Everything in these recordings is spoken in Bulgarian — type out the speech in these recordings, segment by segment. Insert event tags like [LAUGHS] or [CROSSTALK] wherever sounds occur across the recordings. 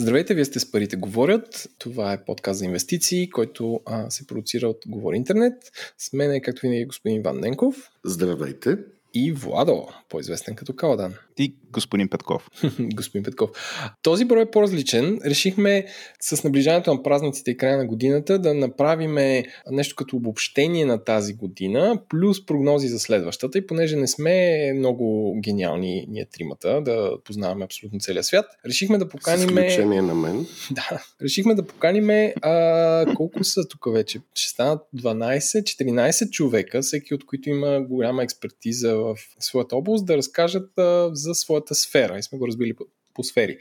Здравейте, вие сте с Парите говорят. Това е подкаст за инвестиции, който а, се продуцира от Говори Интернет. С мен е, както винаги, господин Иван Ненков. Здравейте и Владо, по-известен като Каладан. И господин Петков. [LAUGHS] господин Петков. Този брой е по-различен. Решихме с наближаването на празниците и края на годината да направим нещо като обобщение на тази година, плюс прогнози за следващата. И понеже не сме много гениални ние тримата да познаваме абсолютно целия свят, решихме да поканим... С изключение на мен. [LAUGHS] Да. Решихме да поканим а, колко са тук вече? Ще станат 12-14 човека, всеки от които има голяма експертиза в своята област, да разкажат а, за своята сфера. И сме го разбили по, по сфери.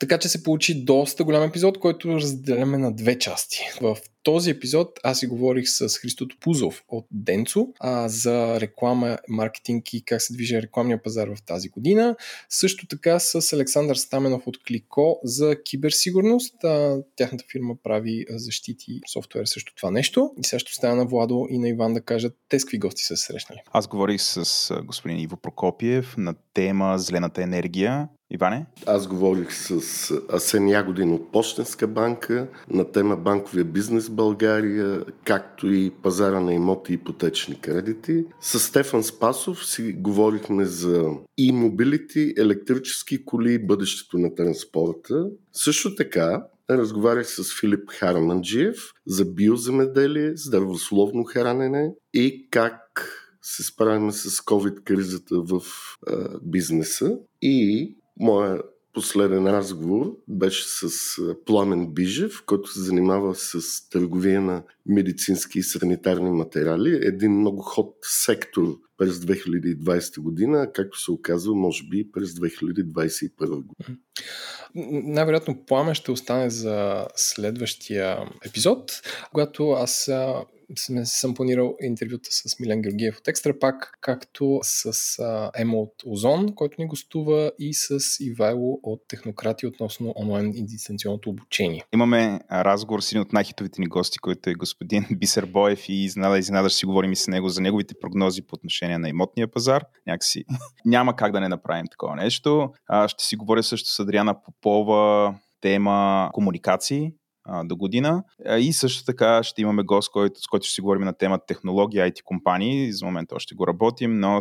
Така че се получи доста голям епизод, който разделяме на две части. В този епизод аз си говорих с Христото Пузов от Денцо а, за реклама, маркетинг и как се движи рекламния пазар в тази година. Също така с Александър Стаменов от Клико за киберсигурност. А, тяхната фирма прави защити софтуер също това нещо. И сега ще оставя на Владо и на Иван да кажат те с какви гости са се срещнали. Аз говорих с господин Иво Прокопиев на тема Зелената енергия Иване? Аз говорих с Асен Ягодин от Почтенска банка на тема банковия бизнес в България, както и пазара на имоти и ипотечни кредити. С Стефан Спасов си говорихме за e-mobility, електрически коли, бъдещето на транспорта. Също така разговарях с Филип Харманджиев за биоземеделие, здравословно хранене и как се справяме с COVID-кризата в а, бизнеса. И Моя последен разговор беше с Пламен Бижев, който се занимава с търговия на медицински и санитарни материали. Един много ход сектор през 2020 година, както се оказва, може би през 2021 година. Най-вероятно Пламен ще остане за следващия епизод, когато аз съм планирал интервюта с Милен Георгиев от Екстра пак, както с а, Емо от Озон, който ни гостува и с Ивайло от Технократи относно онлайн и дистанционното обучение. Имаме разговор с един от най-хитовите ни гости, който е господин [LAUGHS] Бисер Боев и изненада изненада ще си говорим и с него за неговите прогнози по отношение на имотния пазар. Някакси [LAUGHS] няма как да не направим такова нещо. А, ще си говоря също с Адриана Попова, тема комуникации, до година. И също така ще имаме гост, който, с който ще си говорим на тема технология, IT компании. За момента още го работим, но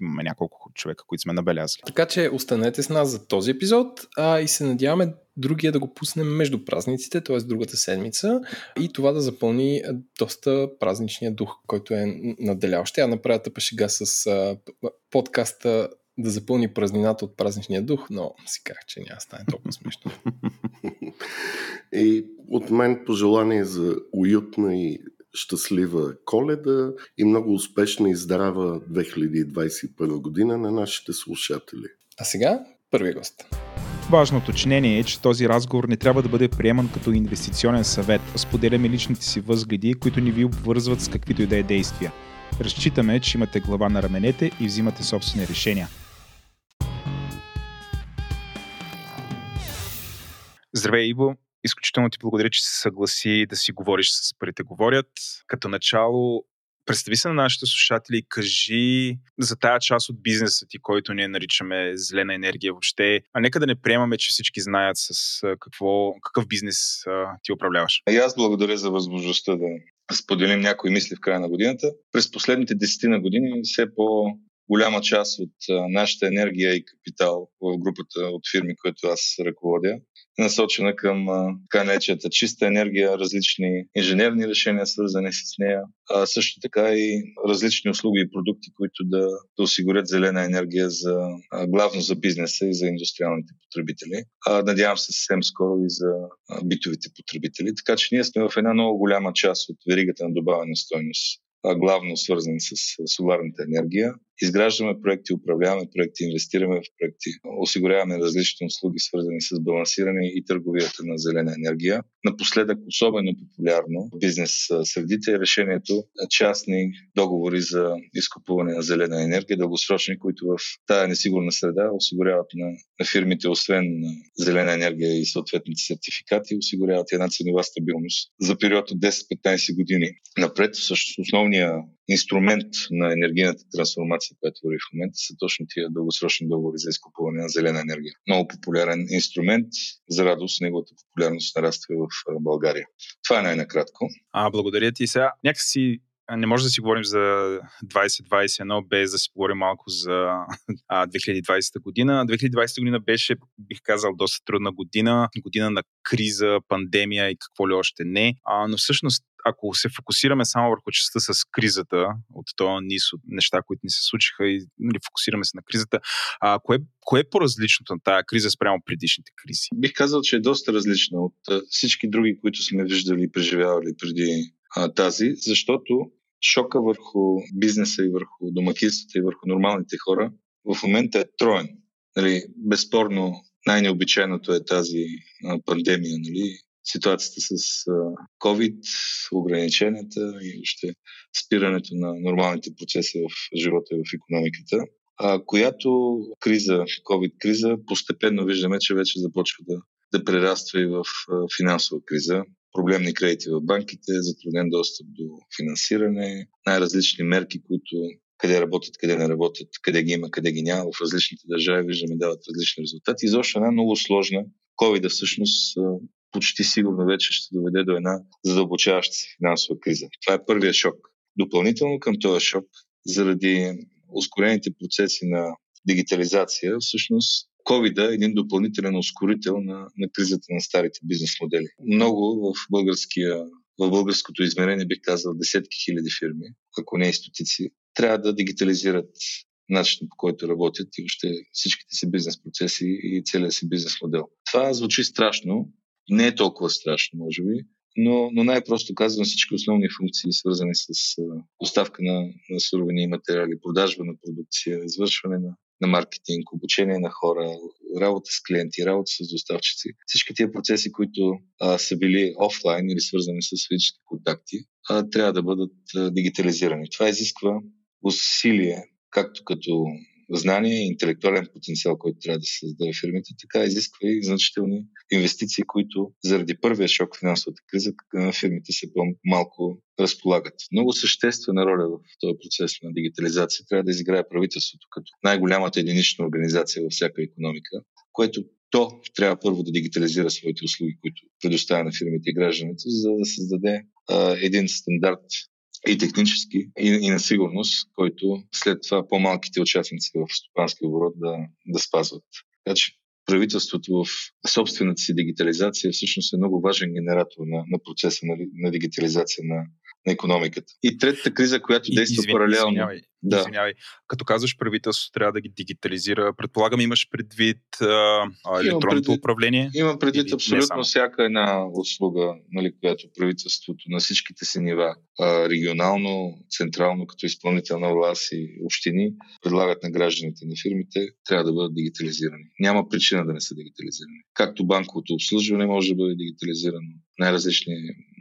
имаме няколко човека, които сме набелязали. Така че останете с нас за този епизод а, и се надяваме другия да го пуснем между празниците, т.е. другата седмица и това да запълни доста празничния дух, който е наделял. Ще я направя тъпа шега с подкаста да запълни празнината от празничния дух, но си казах, че няма стане толкова смешно. [LAUGHS] И от мен пожелание за уютна и щастлива коледа и много успешна и здрава 2021 година на нашите слушатели. А сега първи гост. Важно уточнение е, че този разговор не трябва да бъде приеман като инвестиционен съвет. Споделяме личните си възгледи, които ни ви обвързват с каквито и да е действия. Разчитаме, че имате глава на раменете и взимате собствени решения. Здравей, Иво! Изключително ти благодаря, че се съгласи да си говориш с парите говорят. Като начало, представи се на нашите слушатели и кажи за тая част от бизнеса ти, който ние наричаме зелена енергия въобще. А нека да не приемаме, че всички знаят с какво, какъв бизнес а, ти управляваш. И аз благодаря за възможността да споделим някои мисли в края на годината. През последните десетина години все по голяма част от нашата енергия и капитал в групата от фирми, които аз ръководя, насочена към така наречената чиста енергия, различни инженерни решения, свързани с нея, а също така и различни услуги и продукти, които да, да осигурят зелена енергия за, главно за бизнеса и за индустриалните потребители. А, надявам се съвсем скоро и за битовите потребители. Така че ние сме в една много голяма част от веригата на добавена стойност главно свързани с соларната енергия. Изграждаме проекти, управляваме проекти, инвестираме в проекти, осигуряваме различни услуги, свързани с балансиране и търговията на зелена енергия. Напоследък особено популярно в бизнес средите е решението частни договори за изкупуване на зелена енергия, дългосрочни, които в тая несигурна среда осигуряват на, на фирмите, освен на зелена енергия и съответните сертификати, осигуряват една ценова стабилност за период от 10-15 години напред. Всъщност основния инструмент на енергийната трансформация, която върви в момента, са точно тия дългосрочни договори за изкупуване на зелена енергия. Много популярен инструмент. За радост, неговата популярност нараства в България. Това е най-накратко. А, благодаря ти. Сега някакси не може да си говорим за 2021 без да си говорим малко за а, 2020 година. 2020 година беше, бих казал, доста трудна година. Година на криза, пандемия и какво ли още не. А, но всъщност ако се фокусираме само върху частта с кризата, от този низ от неща, които ни се случиха и нали, фокусираме се на кризата, а, кое, кое е по-различното на тази криза спрямо предишните кризи? Бих казал, че е доста различна от всички други, които сме виждали и преживявали преди а, тази, защото шока върху бизнеса и върху домакинствата и върху нормалните хора в момента е троен. Нали, безспорно най-необичайното е тази а, пандемия, нали, ситуацията с COVID, ограниченията и още спирането на нормалните процеси в живота и в економиката, а, която криза, COVID-криза, постепенно виждаме, че вече започва да, да прераства и в финансова криза проблемни кредити в банките, затруднен достъп до финансиране, най-различни мерки, които къде работят, къде не работят, къде ги има, къде ги няма. В различните държави виждаме дават различни резултати. Изобщо една много сложна. COVID всъщност почти сигурно вече ще доведе до една задълбочаваща се финансова криза. Това е първия шок. Допълнително към този шок, заради ускорените процеси на дигитализация, всъщност COVID е един допълнителен ускорител на, на кризата на старите бизнес модели. Много в, българския, в българското измерение бих казал десетки хиляди фирми, ако не и стотици, трябва да дигитализират начинът по който работят и още всичките си бизнес процеси и целият си бизнес модел. Това звучи страшно, не е толкова страшно, може би, но, но най-просто казвам всички основни функции, свързани с доставка на, на суровини и материали, продажба на продукция, извършване на на маркетинг, обучение на хора, работа с клиенти, работа с доставчици. Всички тия процеси, които а, са били офлайн или свързани с физически контакти, а, трябва да бъдат а, дигитализирани. Това изисква усилие, както като знание и интелектуален потенциал, който трябва да се създаде фирмите, така изисква и значителни инвестиции, които заради първия шок финансовата криза фирмите се по-малко разполагат. Много съществена роля в този процес на дигитализация трябва да изиграе правителството като най-голямата единична организация във всяка економика, което то трябва първо да дигитализира своите услуги, които предоставя на фирмите и гражданите, за да създаде а, един стандарт и технически, и, и на сигурност, който след това по-малките участници в стопански оборот да, да спазват. Така че правителството в собствената си дигитализация всъщност е много важен генератор на, на процеса на, на дигитализация на, на економиката. И третата криза, която действа Извин, паралелно. Извинявай, да. извинявай. Като казваш правителството трябва да ги дигитализира, предполагам имаш предвид а, електронното предвид, управление? Имам предвид абсолютно всяка една услуга, нали, която правителството на всичките си нива, а, регионално, централно, като изпълнителна власт и общини, предлагат на гражданите на фирмите, трябва да бъдат дигитализирани. Няма причина да не са дигитализирани. Както банковото обслужване може да бъде дигитализирано, най-различни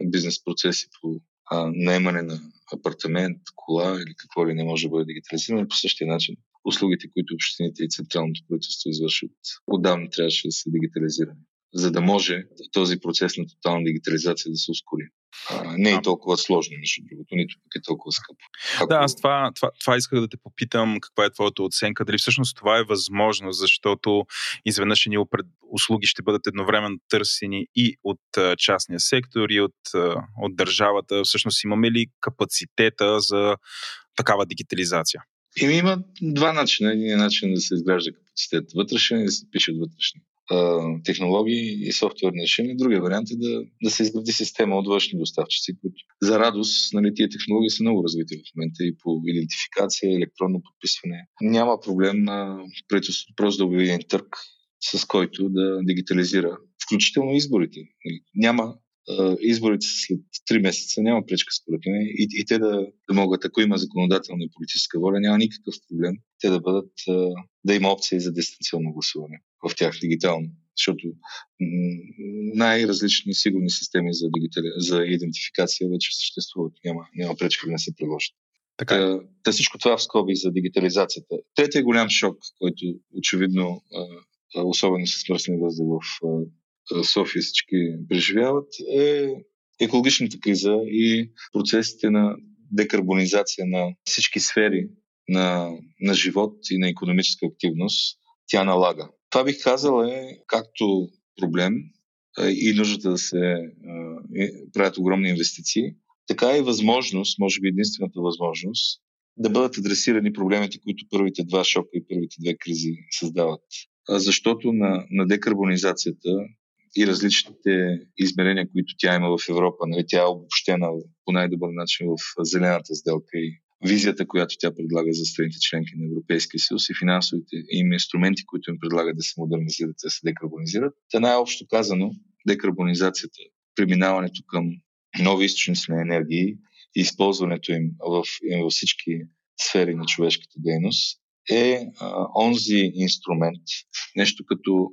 бизнес процеси по а, наемане на апартамент, кола или какво ли не може да бъде дигитализирано по същия начин. Услугите, които общините и централното правителство извършват, отдавна трябваше да са дигитализирани, за да може този процес на тотална дигитализация да се ускори. А, не е толкова сложно, между другото, нито пък е толкова скъпо. Ако... Да, аз това, това, това исках да те попитам, каква е твоята оценка, дали всъщност това е възможно, защото изведнъж ни услуги ще бъдат едновременно търсени и от частния сектор, и от, от държавата. Всъщност имаме ли капацитета за такава дигитализация? Ими има два начина. Един е начин да се изгражда капацитет вътрешен и да се пишат вътрешни технологии и софтуерни решения. Другия вариант е да, да се изгради система от външни доставчици, които за радост нали, тия технологии са много развити в момента и по идентификация, електронно подписване. Няма проблем на правителството просто да обяви един търг, с който да дигитализира, включително изборите. Нали, няма изборите след 3 месеца, няма пречка според мен и, и те да, да могат, ако има законодателна и политическа воля, няма никакъв проблем те да бъдат, да има опции за дистанционно гласуване в тях дигитално. Защото най-различни сигурни системи за, дигитали... за идентификация вече съществуват. Няма, няма пречка да не се приложат. Така. Та, та всичко това в скоби за дигитализацията. Третия голям шок, който очевидно, особено с смърсни въздух в София всички преживяват, е екологичната криза и процесите на декарбонизация на всички сфери на, на живот и на економическа активност тя налага. Това бих казал е както проблем и нуждата да се правят огромни инвестиции, така и възможност, може би единствената възможност, да бъдат адресирани проблемите, които първите два шока и първите две кризи създават. Защото на, на декарбонизацията и различните измерения, които тя има в Европа, нали, тя е обобщена по най-добър начин в зелената сделка и визията, която тя предлага за страните членки на Европейския съюз и финансовите им инструменти, които им предлагат да се модернизират, да се декарбонизират. Та най-общо казано, декарбонизацията, преминаването към нови източници на енергии и използването им в, им във всички сфери на човешката дейност е а, онзи инструмент, нещо като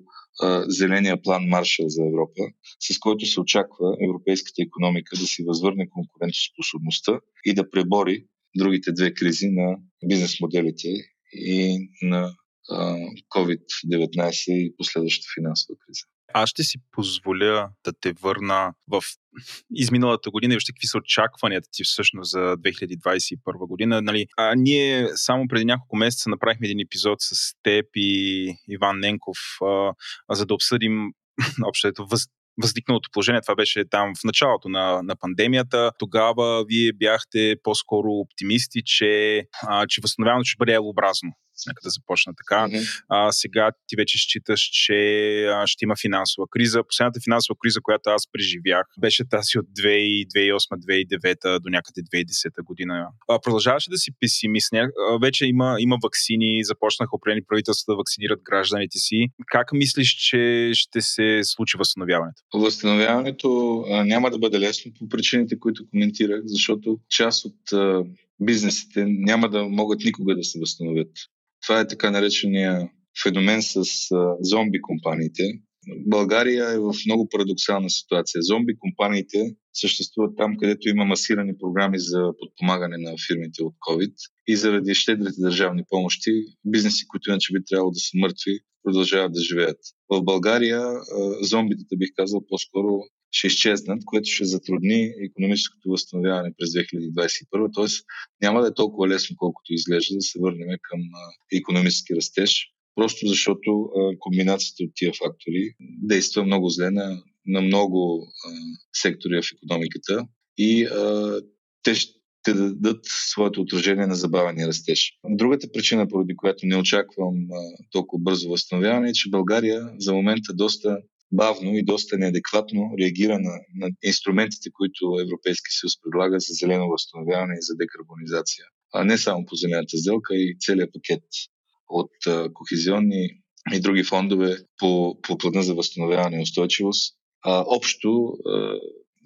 зеления план Маршал за Европа, с който се очаква европейската економика да си възвърне конкурентоспособността и да пребори другите две кризи на бизнес моделите и на а, COVID-19 и последващата финансова криза. Аз ще си позволя да те върна в [LAUGHS] изминалата година и въобще какви са очакванията ти всъщност за 2021 година. Нали, а, ние само преди няколко месеца направихме един епизод с теб и Иван Ненков, а, за да обсъдим [LAUGHS] общото въз, възникналото положение. Това беше там в началото на, на пандемията. Тогава вие бяхте по-скоро оптимисти, че, а, че възстановяването ще бъде елообразно. Нека да започна така. Mm-hmm. А, сега ти вече считаш, че а, ще има финансова криза. Последната финансова криза, която аз преживях, беше тази от 2008-2009 до някъде 2010 година. А, продължаваше да си песимист. Вече има, има вакцини, започнаха определени правителства да вакцинират гражданите си. Как мислиш, че ще се случи възстановяването? Възстановяването а, няма да бъде лесно по причините, които коментирах, защото част от а, бизнесите няма да могат никога да се възстановят. Това е така наречения феномен с а, зомби компаниите. България е в много парадоксална ситуация. Зомби компаниите съществуват там, където има масирани програми за подпомагане на фирмите от COVID и заради щедрите държавни помощи, бизнеси, които иначе би трябвало да са мъртви, продължават да живеят. В България зомбите, бих казал, по-скоро ще изчезнат, което ще затрудни економическото възстановяване през 2021. Т.е. няма да е толкова лесно, колкото изглежда да се върнем към економически растеж, просто защото комбинацията от тия фактори действа много зле на, на много сектори в економиката и те ще дадат своето отражение на забавения растеж. Другата причина, поради която не очаквам толкова бързо възстановяване, е, че България за момента доста бавно и доста неадекватно реагира на, на инструментите, които Европейски съюз предлага за зелено възстановяване и за декарбонизация. А не само по зелената сделка, и целият пакет от а, кохезионни и други фондове по, по плана за възстановяване и устойчивост. А, общо а,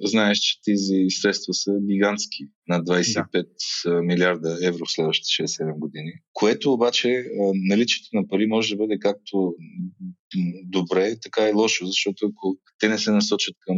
знаеш, че тези средства са гигантски на 25 да. милиарда евро в следващите 6-7 години. Което обаче наличието на пари може да бъде както добре, така и лошо, защото ако те не се насочат към,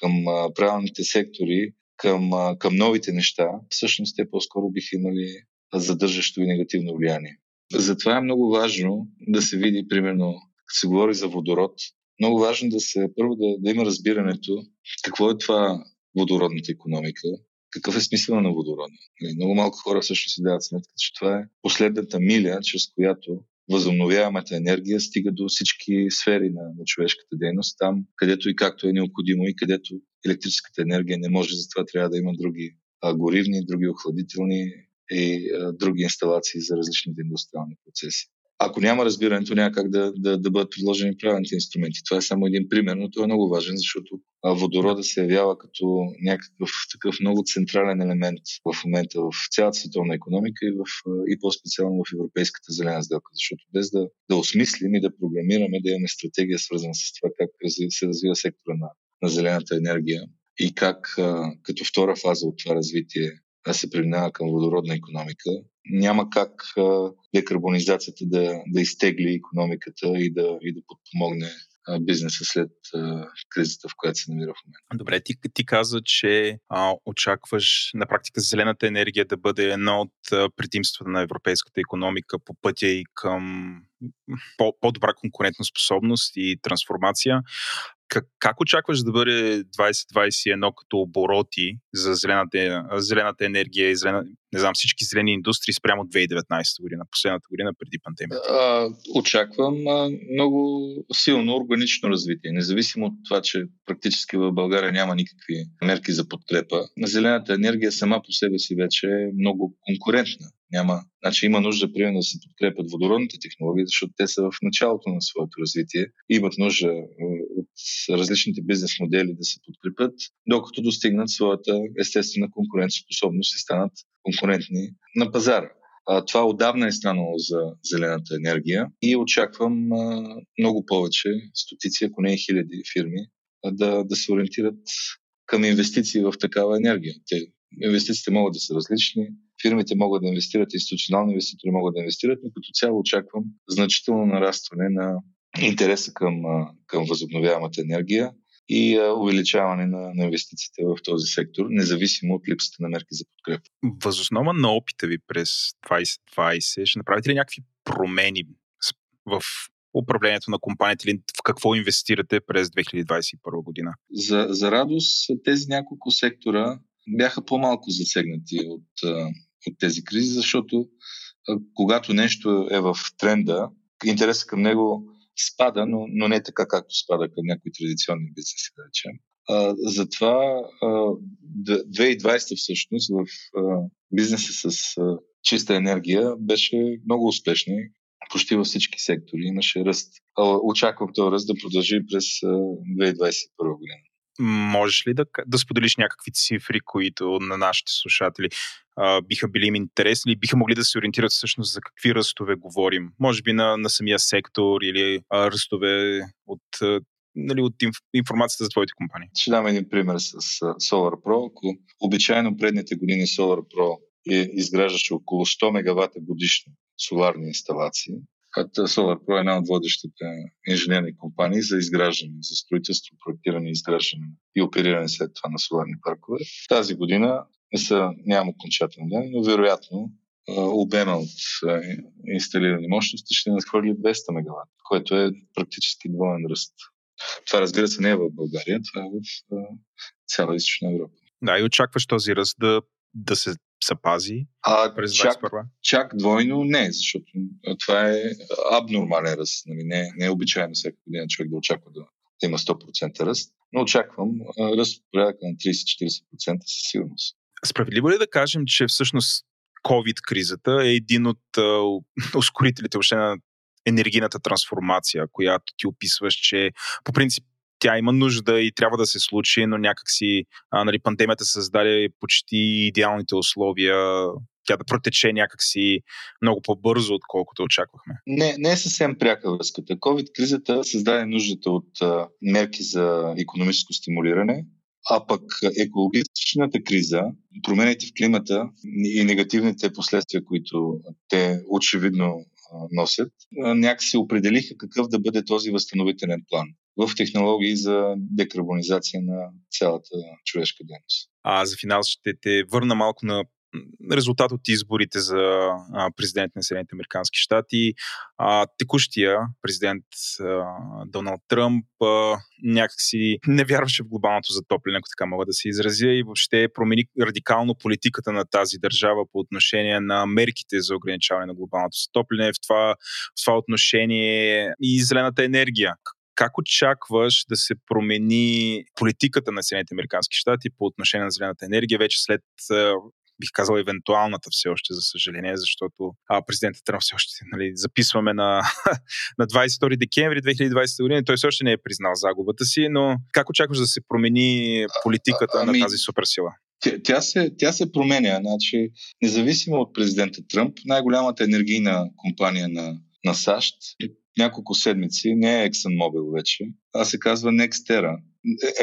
към правилните сектори, към, към новите неща, всъщност те по-скоро биха имали задържащо и негативно влияние. Затова е много важно да се види, примерно, се говори за водород, много важно да се, първо да, да има разбирането какво е това водородната економика, какъв е смисъл на водорода. Нали, много малко хора също си дават сметка, че това е последната миля, чрез която възобновяемата енергия стига до всички сфери на, на човешката дейност, там където и както е необходимо и където електрическата енергия не може, затова трябва да има други а, горивни, други охладителни и а, други инсталации за различните индустриални процеси ако няма разбирането, няма как да, да, да бъдат предложени правилните инструменти. Това е само един пример, но той е много важен, защото водорода се явява като някакъв такъв много централен елемент в момента в цялата световна економика и, в, и по-специално в европейската зелена сделка. Защото без да, да осмислим и да програмираме, да имаме стратегия свързана с това как се развива сектора на, на зелената енергия и как като втора фаза от това развитие се преминава към водородна економика, няма как декарбонизацията да, да изтегли економиката и да, и да подпомогне бизнеса след а, кризата, в която се намира в момента. Добре, ти, ти каза, че а, очакваш на практика зелената енергия да бъде едно от предимствата на европейската економика по пътя и към по, по-добра конкурентоспособност и трансформация. как, как очакваш да бъде 2021 като обороти за зелената, зелената енергия и зелена, не знам, всички зелени индустрии спрямо 2019 година, последната година преди пандемията? А, очаквам а, много силно органично развитие, независимо от това, че практически в България няма никакви мерки за подкрепа. Зелената енергия сама по себе си вече е много конкурентна. Няма. Значи има нужда, примерно, да се подкрепят водородните технологии, защото те са в началото на своето развитие. Имат нужда от различните бизнес модели да се подкрепят, докато достигнат своята естествена конкурентоспособност и станат конкурентни на пазара. Това отдавна е станало за зелената енергия и очаквам много повече, стотици, ако не и хиляди фирми, да, да се ориентират към инвестиции в такава енергия. Те, инвестициите могат да са различни, фирмите могат да инвестират, институционални инвеститори могат да инвестират, но като цяло очаквам значително нарастване на интереса към, към възобновяемата енергия и увеличаване на, на инвестициите в този сектор, независимо от липсата на мерки за подкрепа. Възоснова на опита ви през 2020, ще направите ли някакви промени в управлението на компанията или в какво инвестирате през 2021 година? За, за радост тези няколко сектора бяха по-малко засегнати от, от тези кризи, защото когато нещо е в тренда, интересът към него спада, но, но не така, както спада към някои традиционни бизнеси, да речем. А, затова а, 2020 всъщност в а, бизнеса с а, чиста енергия беше много успешна. Почти във всички сектори имаше ръст. Очаквам този ръст да продължи през а, 2021 година. Можеш ли да, да споделиш някакви цифри, които на нашите слушатели а, биха били им интересни или биха могли да се ориентират всъщност за какви ръстове говорим? Може би на, на самия сектор или а, ръстове от нали, от информацията за твоите компании. Ще дам един пример с Solar Pro. Ако обичайно предните години Solar Pro е, изграждаше около 100 мегавата годишно соларни инсталации, Pro е една от водещите инженерни компании за изграждане, за строителство, проектиране, изграждане и опериране след това на соларни паркове. Тази година не са, нямам окончателен ден, но вероятно обема от инсталирани мощности ще надхвърли 200 мегаватт, което е практически двоен ръст. Това разбира се не е в България, това е в цяла източна Европа. Да, и очакваш този ръст да, да се съпази а, през 21 чак, чак двойно не, защото това е абнормален ръст. Нали? Не, не е обичайно всеки година човек да очаква да, да има 100% ръст, но очаквам ръст в порядъка на 30-40% със сигурност. Справедливо ли е да кажем, че всъщност COVID-кризата е един от uh, [LAUGHS] ускорителите въобще на енергийната трансформация, която ти описваш, че по принцип тя има нужда и трябва да се случи, но някакси а, нали, пандемията създаде почти идеалните условия тя да протече някакси много по-бързо, отколкото очаквахме. Не, не е съвсем пряка връзката. COVID-кризата създаде нуждата от а, мерки за економическо стимулиране, а пък екологичната криза, промените в климата и негативните последствия, които те очевидно носят, някакси определиха какъв да бъде този възстановителен план в технологии за декарбонизация на цялата човешка дейност. А за финал ще те върна малко на резултат от изборите за президент на Съединените Американски щати. Текущия президент Доналд Тръмп някакси не вярваше в глобалното затопляне, ако така мога да се изразя, и въобще промени радикално политиката на тази държава по отношение на мерките за ограничаване на глобалното затопляне, в това, в това отношение и зелената енергия. Как очакваш да се промени политиката на Съединените Американски щати по отношение на зелената енергия вече след бих казал, евентуалната все още, за съжаление, защото а, президентът Тръмп все още нали, записваме на, [LAUGHS] на 22 декември 2020 година. Той все още не е признал загубата си, но как очакваш да се промени политиката а, ами, на тази суперсила? Тя, тя, се, тя се променя. Значи, независимо от президента Тръмп, най-голямата енергийна компания на, на САЩ няколко седмици не е ExxonMobil вече, а се казва Nextera.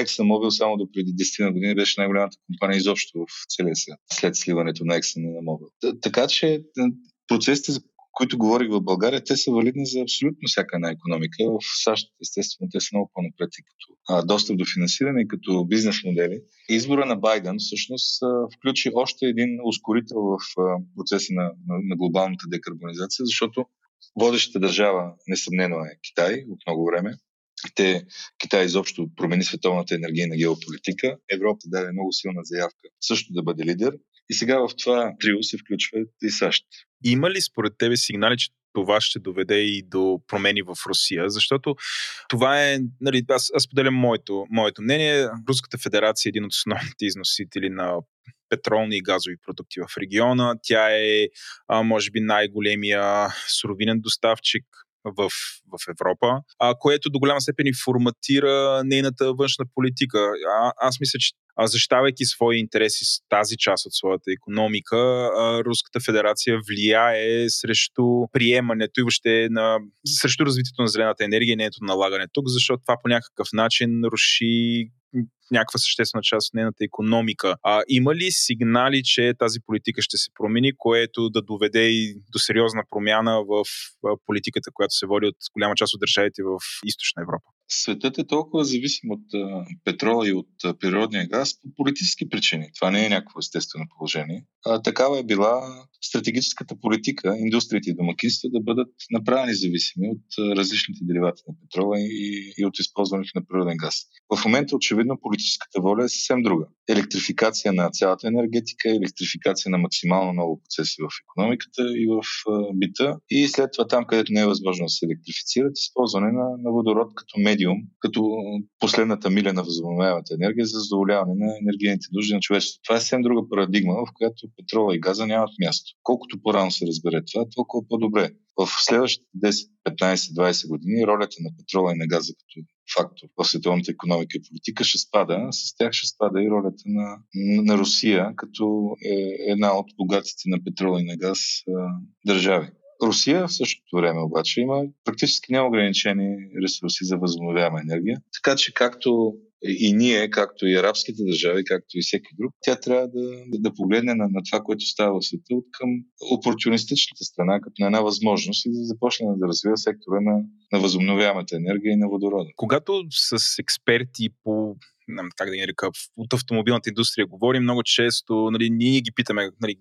ExxonMobil само до преди 10 на години беше най-голямата компания изобщо в целия свят, след сливането на Exxon и на Mobil. Така че процесите, за които говорих в България, те са валидни за абсолютно всяка една економика. В САЩ, естествено, те са много по-напред и като а, достъп до финансиране и като бизнес модели. Избора на Байден всъщност включи още един ускорител в а, процеса на, на, на глобалната декарбонизация, защото водещата държава, несъмнено, е Китай от много време. Те, Китай изобщо промени световната енергийна геополитика. Европа даде много силна заявка също да бъде лидер. И сега в това трио се включва и САЩ. Има ли според тебе сигнали, че това ще доведе и до промени в Русия, защото това е, нали, аз, аз поделям моето, моето мнение. Руската федерация е един от основните износители на петролни и газови продукти в региона. Тя е, а, може би, най-големия суровинен доставчик в, в Европа, а, което до голяма степен и форматира нейната външна политика. А, аз мисля, че защитавайки свои интереси с тази част от своята економика, а, Руската федерация влияе срещу приемането и въобще на, срещу развитието на зелената енергия и нейното налагане тук, защото това по някакъв начин руши някаква съществена част от нейната економика. А, има ли сигнали, че тази политика ще се промени, което да доведе и до сериозна промяна в политиката, която се води от голяма част от държавите в източна Европа? Светът е толкова зависим от петрола и от природния газ по политически причини. Това не е някакво естествено положение. А, такава е била стратегическата политика, индустриите и домакинства да бъдат направени зависими от различните деривати на петрола и, и от използването на природен газ. В момента очевидно политическата воля е съвсем друга. Електрификация на цялата енергетика, електрификация на максимално много процеси в економиката и в бита и след това там, където не е възможно да се електрифицират, използване на, на водород като медиум, като последната миля на възобновяемата енергия за задоволяване на енергийните нужди на човечеството. Това е съвсем друга парадигма, в която петрола и газа нямат място. Колкото по-рано се разбере това, толкова по-добре. В следващите 10, 15, 20 години ролята на петрола и на газа като фактор в световната економика и политика ще спада. С тях ще спада и ролята на, на Русия като е една от богатите на петрола и на газ държави. Русия в същото време обаче има практически неограничени ресурси за възобновяема енергия. Така че както и ние, както и арабските държави, както и всеки друг, тя трябва да, да, погледне на, на това, което става в света от към опортунистичната страна, като на една възможност и да започне да развива сектора на, на възобновяемата енергия и на водорода. Когато с експерти по как да ги нарека, от автомобилната индустрия говорим много често, нали, ние ги питаме нали,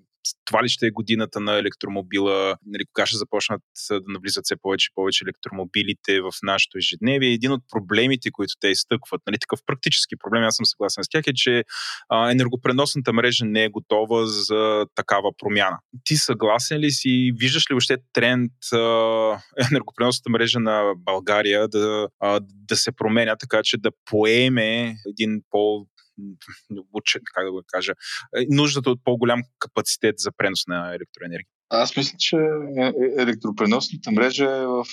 това ли ще е годината на електромобила, нали, кога ще започнат да навлизат все повече и повече електромобилите в нашето ежедневие. Един от проблемите, които те изтъкват, нали, такъв практически проблем, аз съм съгласен с тях, е, че а, енергопреносната мрежа не е готова за такава промяна. Ти съгласен ли си? Виждаш ли въобще тренд а, [LAUGHS] енергопреносната мрежа на България да, а, да се променя така, че да поеме един по как да го кажа, е, нуждата от по-голям капацитет за пренос на електроенергия? Аз мисля, че е, е, електропреносната мрежа е в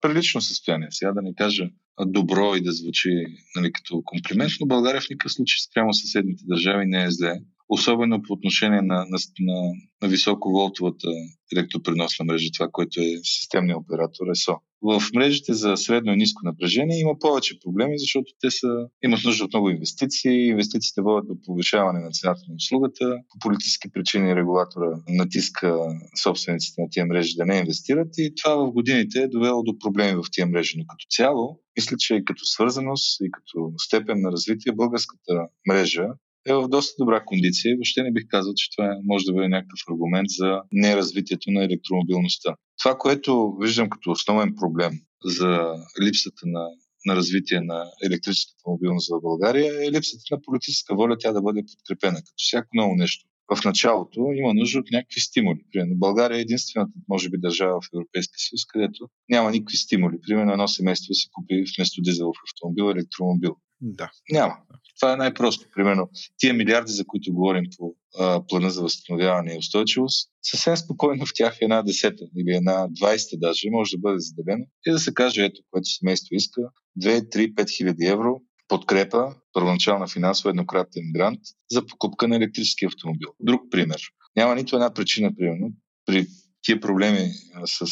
прилично състояние. Сега да не кажа добро и да звучи нали, като комплимент, но България в никакъв случай спрямо съседните държави не е зле особено по отношение на, на, на, на високоволтовата електропреносна мрежа, това, което е системния оператор ЕСО. В мрежите за средно и ниско напрежение има повече проблеми, защото те са, имат нужда от много инвестиции. Инвестициите водят до повишаване на цената на услугата. По политически причини регулатора натиска собствениците на тия мрежи да не инвестират и това в годините е довело до проблеми в тия мрежи. Но като цяло, мисля, че и като свързаност, и като степен на развитие, българската мрежа е в доста добра кондиция въобще не бих казал, че това може да бъде някакъв аргумент за неразвитието на електромобилността. Това, което виждам като основен проблем за липсата на, на развитие на електрическата мобилност в България е липсата на политическа воля тя да бъде подкрепена, като всяко ново нещо. В началото има нужда от някакви стимули. Примерно България е единствената, може би, държава в Европейския съюз, където няма никакви стимули. Примерно едно семейство си купи вместо дизелов автомобил електромобил. Да. Няма. Това е най-просто. Примерно, тия милиарди, за които говорим по а, плана за възстановяване и устойчивост, съвсем спокойно в тях една десета или една двайста даже може да бъде заделена и да се каже, ето, което семейство иска, 2, 3, 5 хиляди евро подкрепа, първоначална финансова еднократен грант за покупка на електрически автомобил. Друг пример. Няма нито една причина, примерно, при тия проблеми с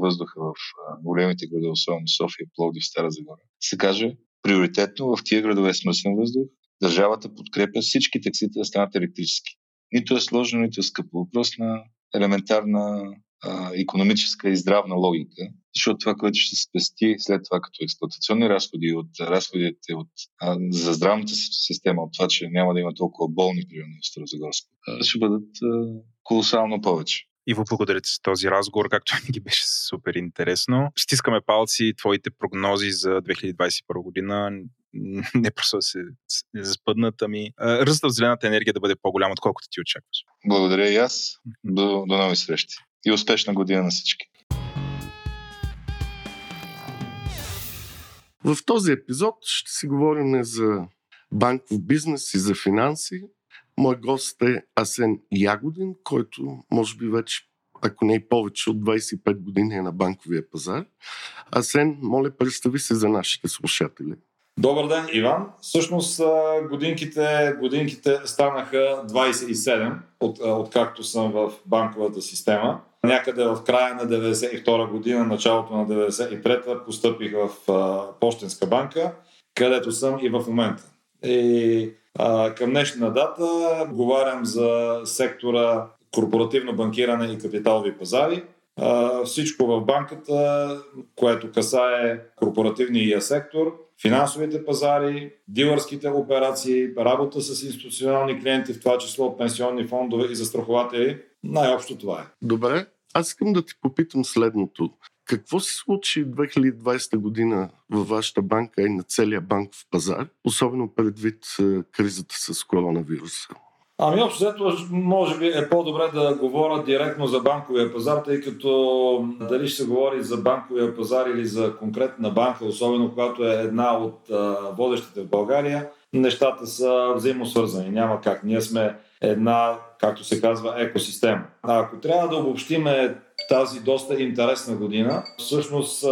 въздуха в големите градове, особено София, Пловдив, Стара Загора, се каже, приоритетно в тия градове с мъсен въздух, държавата подкрепя всички таксита да станат електрически. Нито е сложно, нито е скъпо. Въпрос на елементарна а, економическа и здравна логика, защото това, което ще се спести след това като експлуатационни разходи от разходите от, а, за здравната система, от това, че няма да има толкова болни, примерно в Старозагорско, ще бъдат а, колосално повече. Иво, благодаря ти за този разговор, както винаги беше супер интересно. Стискаме палци, твоите прогнози за 2021 година не просто да се заспъднат, ами ръста в зелената енергия да бъде по-голям, отколкото ти очакваш. Благодаря и аз. До, до нови срещи. И успешна година на всички. В този епизод ще си говорим за банков бизнес и за финанси. Мой гост е Асен Ягодин, който може би вече, ако не и повече от 25 години е на банковия пазар. Асен, моля, представи се за нашите слушатели. Добър ден, Иван. Всъщност годинките, годинките станаха 27, от, откакто съм в банковата система. Някъде в края на 92 година, началото на 93 постъпих в Пощенска банка, където съм и в момента. И а, към днешна дата говорям за сектора корпоративно банкиране и капиталови пазари. А, всичко в банката, което касае корпоративния сектор, финансовите пазари, дилърските операции, работа с институционални клиенти, в това число пенсионни фондове и застрахователи. Най-общо това е. Добре, аз искам да ти попитам следното. Какво се случи 2020 година във вашата банка и на целия банков пазар, особено предвид е, кризата с коронавируса? Ами общо взето, може би е по-добре да говоря директно за банковия пазар, тъй като дали ще се говори за банковия пазар или за конкретна банка, особено когато е една от водещите в България, нещата са взаимосвързани. Няма как. Ние сме една, както се казва, екосистема. А ако трябва да обобщиме тази доста интересна година, всъщност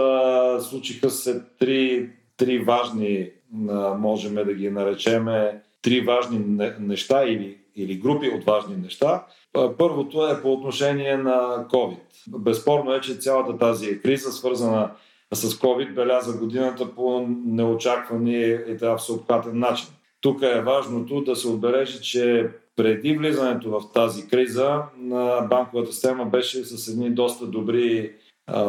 случиха се три, три важни, можем да ги наречеме, три важни неща или или групи от важни неща. Първото е по отношение на COVID. Безспорно е, че цялата тази криза, свързана с COVID, беляза годината по неочакван и всеобхватен начин. Тук е важното да се отбележи, че преди влизането в тази криза на банковата система беше с едни доста добри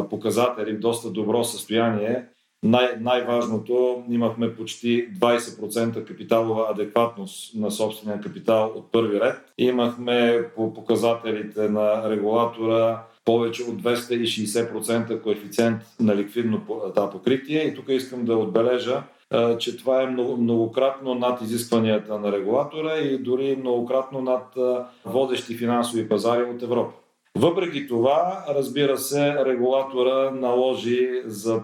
показатели, доста добро състояние най- най-важното, имахме почти 20% капиталова адекватност на собствения капитал от първи ред. Имахме по показателите на регулатора повече от 260% коефициент на ликвидно покритие. И тук искам да отбележа, че това е многократно над изискванията на регулатора и дори многократно над водещи финансови пазари от Европа. Въпреки това, разбира се, регулатора наложи за,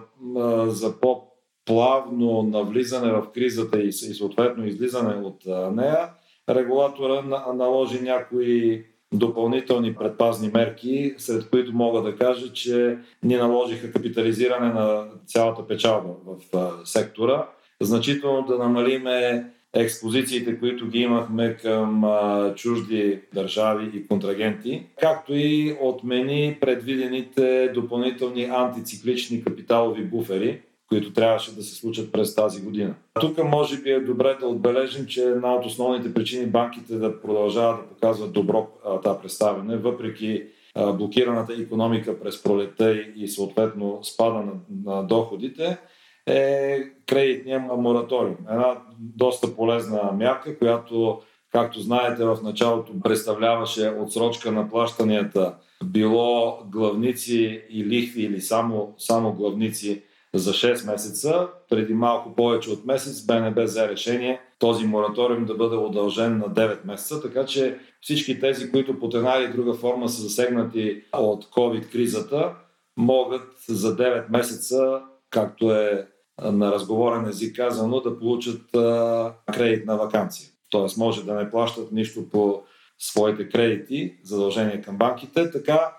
за по-плавно навлизане в кризата и, и съответно излизане от нея, регулатора наложи някои допълнителни предпазни мерки, сред които мога да кажа, че ни наложиха капитализиране на цялата печалба в сектора, значително да намалиме експозициите, които ги имахме към а, чужди държави и контрагенти, както и отмени предвидените допълнителни антициклични капиталови буфери, които трябваше да се случат през тази година. Тук може би е добре да отбележим, че една от основните причини банките да продължават да показват добро това представяне, въпреки а, блокираната економика през пролета и, и съответно спада на, на доходите, е кредитния мораториум. Една доста полезна мярка, която, както знаете, в началото представляваше отсрочка на плащанията, било главници и лихви или само, само главници за 6 месеца. Преди малко повече от месец БНБ взе решение този мораториум да бъде удължен на 9 месеца, така че всички тези, които по една или друга форма са засегнати от COVID-кризата, могат за 9 месеца, както е на разговорен език казано, да получат а, кредитна вакансия. Тоест може да не плащат нищо по своите кредити, задължения към банките. Така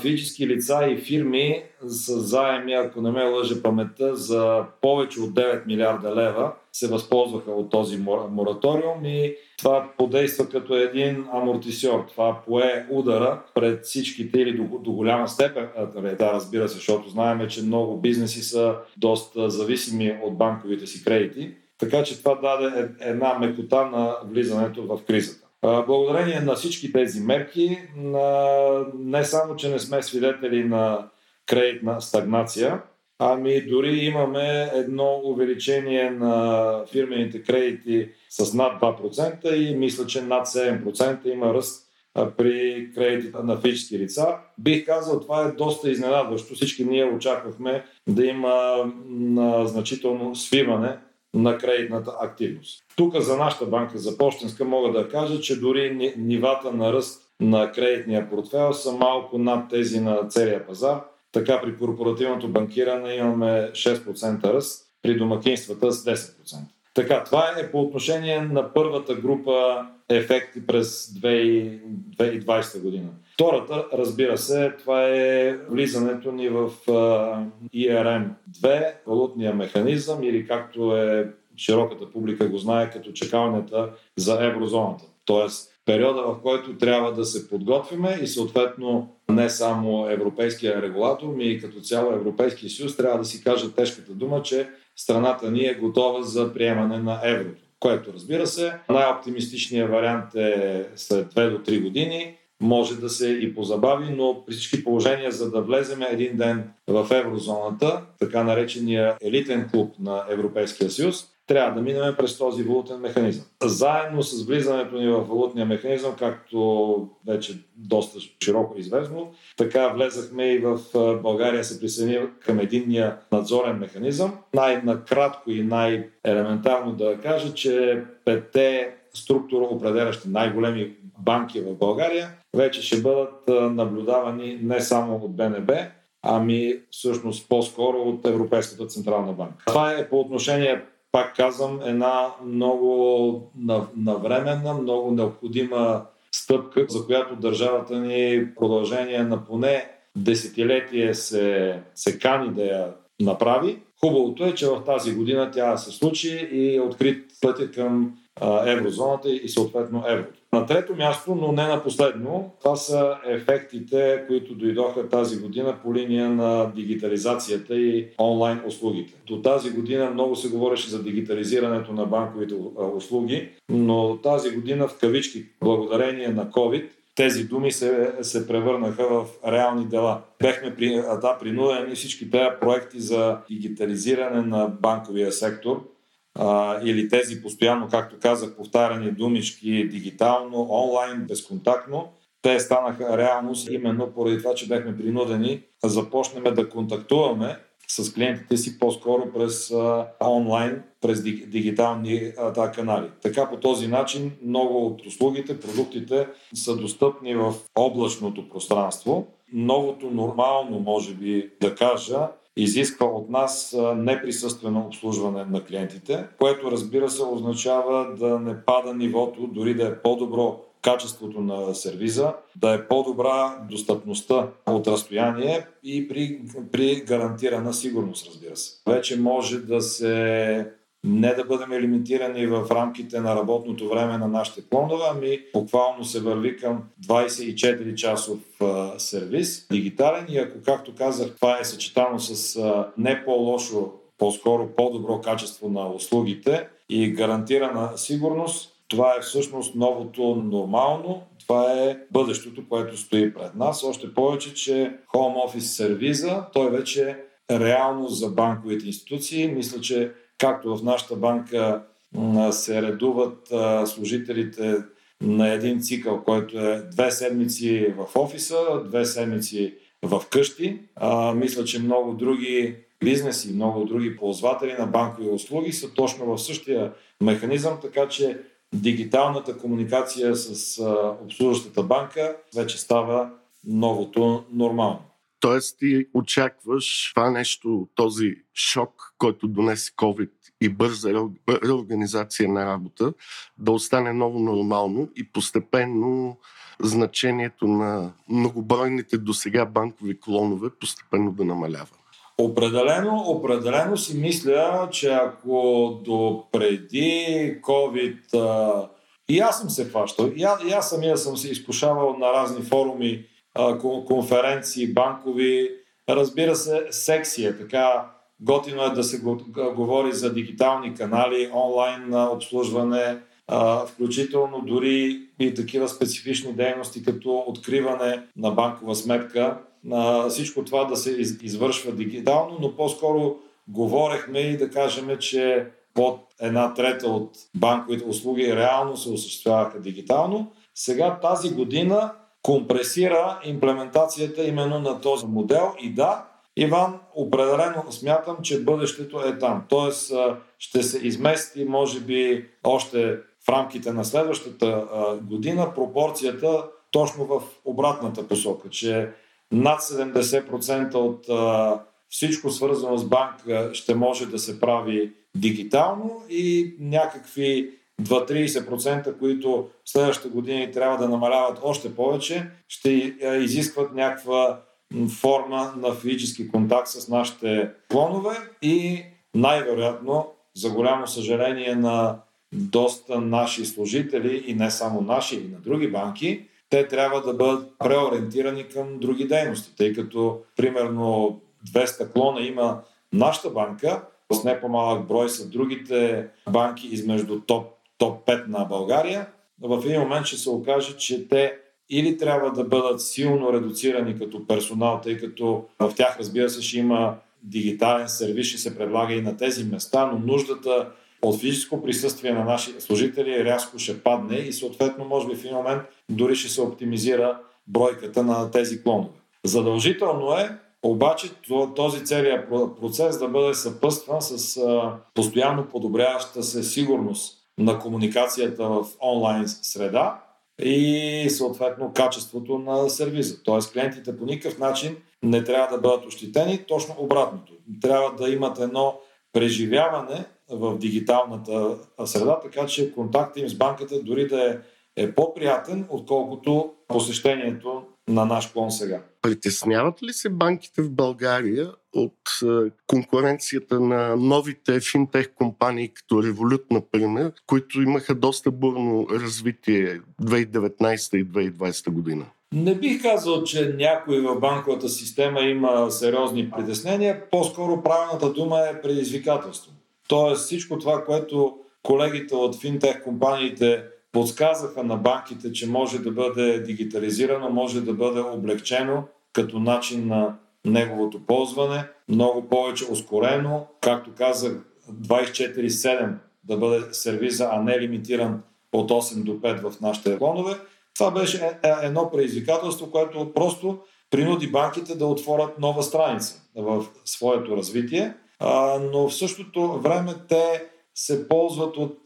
физически лица и фирми с заеми, ако не ме лъже паметта, за повече от 9 милиарда лева се възползваха от този мораториум и това подейства като един амортисьор. Това пое удара пред всичките или до, до голяма степен, да разбира се, защото знаем, че много бизнеси са доста зависими от банковите си кредити. Така че това даде е, една мекота на влизането в кризата. Благодарение на всички тези мерки, не само, че не сме свидетели на кредитна стагнация, ами дори имаме едно увеличение на фирмените кредити с над 2% и мисля, че над 7% има ръст при кредитите на физически лица. Бих казал, това е доста изненадващо. Всички ние очаквахме да има значително свиване на кредитната активност. Тук за нашата банка, за Пощенска, мога да кажа, че дори нивата на ръст на кредитния портфел са малко над тези на целия пазар. Така при корпоративното банкиране имаме 6% ръст, при домакинствата с 10%. Така, това е по отношение на първата група ефекти през 2020 година. Втората, разбира се, това е влизането ни в ERM-2, валутния механизъм или както е широката публика го знае като чекалнята за еврозоната. Тоест, периода, в който трябва да се подготвиме и съответно не само европейския регулатор, ми и като цяло Европейския съюз трябва да си каже тежката дума, че страната ни е готова за приемане на еврото. Което разбира се, най-оптимистичният вариант е след 2 до 3 години, може да се и позабави, но при всички положения, за да влезем един ден в еврозоната, така наречения елитен клуб на Европейския съюз, трябва да минем през този валутен механизъм. Заедно с влизането ни в валутния механизъм, както вече доста широко известно, така влезахме и в България се присъедини към единния надзорен механизъм. Най-накратко и най-елементарно да кажа, че пете структура определящи най-големи банки в България вече ще бъдат наблюдавани не само от БНБ, ами всъщност по-скоро от Европейската Централна банка. Това е по отношение пак казвам, една много навременна, много необходима стъпка, за която държавата ни продължение на поне десетилетие се, се кани да я направи. Хубавото е, че в тази година тя се случи и е открит пътя към еврозоната и съответно еврото. На трето място, но не на последно, това са ефектите, които дойдоха тази година по линия на дигитализацията и онлайн услугите. До тази година много се говореше за дигитализирането на банковите услуги, но тази година в кавички, благодарение на COVID, тези думи се, се превърнаха в реални дела. Бехме при, да, принудени всички тези проекти за дигитализиране на банковия сектор а, или тези постоянно, както казах, повтаряни думички дигитално, онлайн, безконтактно, те станаха реалност именно поради това, че бяхме принудени да започнем да контактуваме с клиентите си по-скоро през а, онлайн, през дигитални а, да, канали. Така по този начин много от услугите, продуктите са достъпни в облачното пространство. Новото нормално, може би да кажа, изисква от нас неприсъствено обслужване на клиентите, което разбира се означава да не пада нивото, дори да е по-добро качеството на сервиза, да е по-добра достъпността от разстояние и при, при гарантирана сигурност, разбира се. Вече може да се не да бъдем лимитирани в рамките на работното време на нашите клонове, ами буквално се върви към 24 часов сервис, дигитален и ако, както казах, това е съчетано с не по-лошо, по-скоро по-добро качество на услугите и гарантирана сигурност, това е всъщност новото нормално, това е бъдещето, което стои пред нас. Още повече, че Home Office сервиза, той вече е реално за банковите институции. Мисля, че както в нашата банка се редуват служителите на един цикъл, който е две седмици в офиса, две седмици в къщи. Мисля, че много други бизнеси, много други ползватели на банкови услуги са точно в същия механизъм, така че дигиталната комуникация с обслужващата банка вече става новото нормално. Тоест ти очакваш това нещо, този шок, който донесе COVID и бърза реорганизация на работа, да остане ново нормално и постепенно значението на многобройните до сега банкови клонове постепенно да намалява. Определено, определено си мисля, че ако до преди COVID и аз съм се фащал, и, и аз самия съм се изкушавал на разни форуми конференции, банкови. Разбира се, секси е така. Готино е да се говори за дигитални канали, онлайн обслужване, включително дори и такива специфични дейности, като откриване на банкова сметка. Всичко това да се извършва дигитално, но по-скоро говорехме и да кажем, че под една трета от банковите услуги реално се осъществяваха дигитално. сега тази година компресира имплементацията именно на този модел и да, Иван, определено смятам, че бъдещето е там. Тоест ще се измести, може би, още в рамките на следващата година пропорцията точно в обратната посока, че над 70% от всичко свързано с банка ще може да се прави дигитално и някакви 2-30%, които следващите години трябва да намаляват още повече, ще изискват някаква форма на физически контакт с нашите клонове и най-вероятно, за голямо съжаление на доста наши служители и не само наши, и на други банки, те трябва да бъдат преориентирани към други дейности, тъй като примерно 200 клона има нашата банка, с не по-малък брой са другите банки измежду топ, топ 5 на България. В един момент ще се окаже, че те или трябва да бъдат силно редуцирани като персонал, тъй като в тях, разбира се, ще има дигитален сервис, ще се предлага и на тези места, но нуждата от физическо присъствие на наши служители рязко ще падне и съответно, може би в един момент дори ще се оптимизира бройката на тези клонове. Задължително е обаче този целият процес да бъде съпъстван с постоянно подобряваща се сигурност на комуникацията в онлайн среда и съответно качеството на сервиза. Тоест клиентите по никакъв начин не трябва да бъдат ощетени, точно обратното. Трябва да имат едно преживяване в дигиталната среда, така че контакта им с банката дори да е, е по-приятен, отколкото посещението на наш клон сега. Притесняват ли се банките в България от е, конкуренцията на новите финтех компании, като Revolut, например, които имаха доста бурно развитие 2019 и 2020 година? Не бих казал, че някой в банковата система има сериозни притеснения. По-скоро правилната дума е предизвикателство. Тоест всичко това, което колегите от финтех компаниите подсказаха на банките, че може да бъде дигитализирано, може да бъде облегчено като начин на неговото ползване, много повече ускорено, както казах, 24-7 да бъде сервиза, а не лимитиран от 8 до 5 в нашите клонове. Това беше е, е, едно предизвикателство, което просто принуди банките да отворят нова страница в своето развитие, но в същото време те се ползват от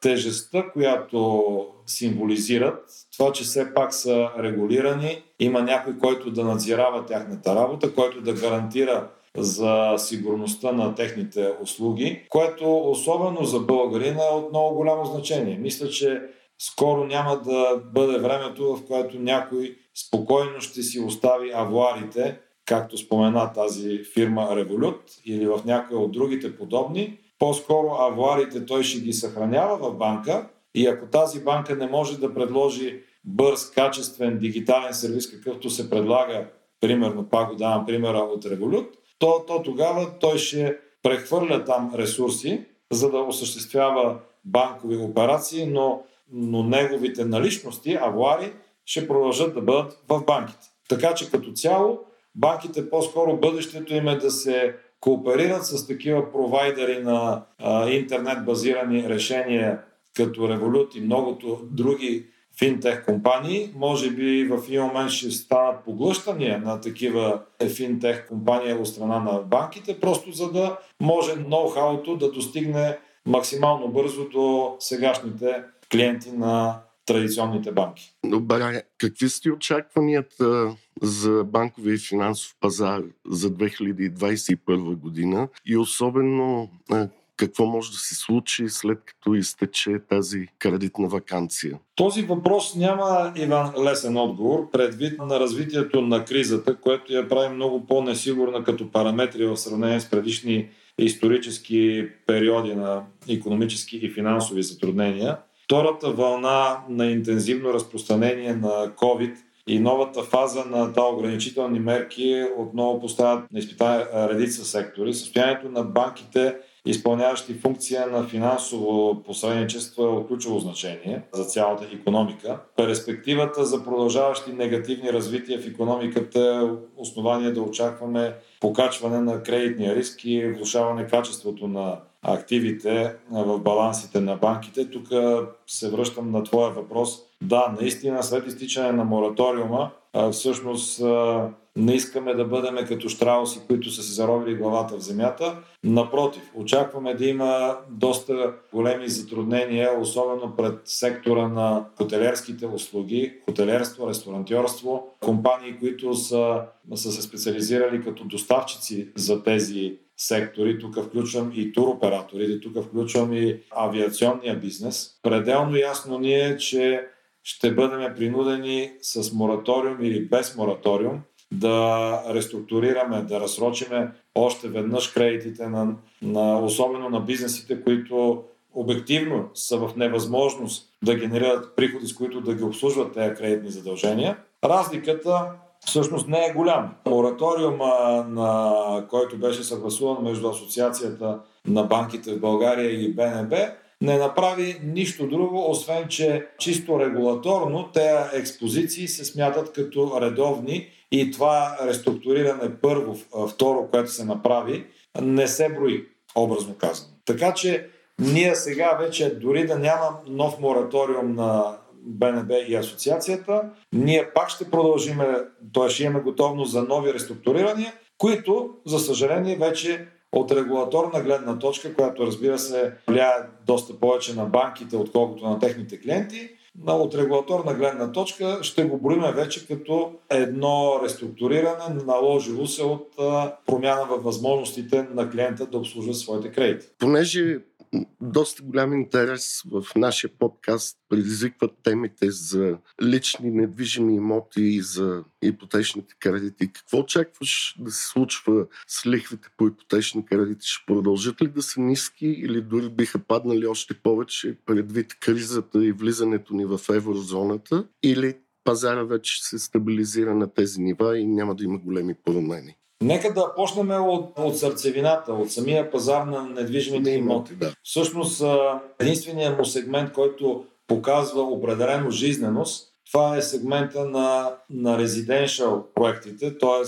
тежестта, която символизират. Това, че все пак са регулирани, има някой, който да надзирава тяхната работа, който да гарантира за сигурността на техните услуги, което особено за българина е от много голямо значение. Мисля, че скоро няма да бъде времето, в което някой спокойно ще си остави авуарите, както спомена тази фирма Revolut или в някои от другите подобни, по-скоро авуарите той ще ги съхранява в банка и ако тази банка не може да предложи бърз, качествен, дигитален сервис, какъвто се предлага, примерно, пак го давам примера от Revolut, то, то тогава той ще прехвърля там ресурси, за да осъществява банкови операции, но, но неговите наличности, авуари, ще продължат да бъдат в банките. Така че като цяло банките по-скоро бъдещето им е да се кооперират с такива провайдери на а, интернет базирани решения като Revolut и многото други финтех компании. Може би в един момент ще станат поглъщания на такива финтех компании от страна на банките, просто за да може ноу-хауто да достигне максимално бързо до сегашните клиенти на традиционните банки. Добре, какви сте очакванията за банковия и финансов пазар за 2021 година и особено какво може да се случи след като изтече тази кредитна вакансия? Този въпрос няма, Иван, лесен отговор, предвид на развитието на кризата, което я прави много по-несигурна като параметри в сравнение с предишни исторически периоди на економически и финансови затруднения. Втората вълна на интензивно разпространение на COVID и новата фаза на тази ограничителни мерки отново поставят на изпитание редица сектори. Състоянието на банките изпълняващи функция на финансово посредничество е от ключово значение за цялата економика. Перспективата за продължаващи негативни развития в економиката е основание да очакваме покачване на кредитния риск и влушаване качеството на активите в балансите на банките. Тук се връщам на твоя въпрос Да, наистина след изтичане на мораториума, всъщност не искаме да бъдем като штрауси, които са се заробили главата в земята. Напротив, очакваме да има доста големи затруднения, особено пред сектора на хотелерските услуги, хотелерство, ресторантьорство, компании, които са, са се специализирали като доставчици за тези сектори. Тук включвам и туроператорите, тук включвам и авиационния бизнес. Пределно ясно ни е, че ще бъдем принудени с мораториум или без мораториум да реструктурираме, да разсрочиме още веднъж кредитите на, на особено на бизнесите, които обективно са в невъзможност да генерират приходи, с които да ги обслужват тези кредитни задължения. Разликата всъщност не е голяма. Мораториума, на който беше съгласуван между Асоциацията на банките в България и БНБ, не направи нищо друго, освен че чисто регулаторно тези експозиции се смятат като редовни и това реструктуриране първо, второ, което се направи, не се брои, образно казано. Така че ние сега вече, дори да няма нов мораториум на БНБ и асоциацията, ние пак ще продължиме, т.е. ще имаме готовност за нови реструктурирания, които, за съжаление, вече от регулаторна гледна точка, която разбира се влияе доста повече на банките, отколкото на техните клиенти, но от регулаторна гледна точка ще го броиме вече като едно реструктуриране, наложило се от промяна във възможностите на клиента да обслужва своите кредити. Понеже доста голям интерес в нашия подкаст предизвикват темите за лични недвижими имоти и за ипотечните кредити. Какво очакваш да се случва с лихвите по ипотечни кредити? Ще продължат ли да са ниски или дори биха паднали още повече предвид кризата и влизането ни в еврозоната? Или пазара вече се стабилизира на тези нива и няма да има големи промени? Нека да почнем от, от сърцевината, от самия пазар на недвижимите имоти. Да. Всъщност, единственият му сегмент, който показва определено жизненост, това е сегмента на, на residential проектите, т.е.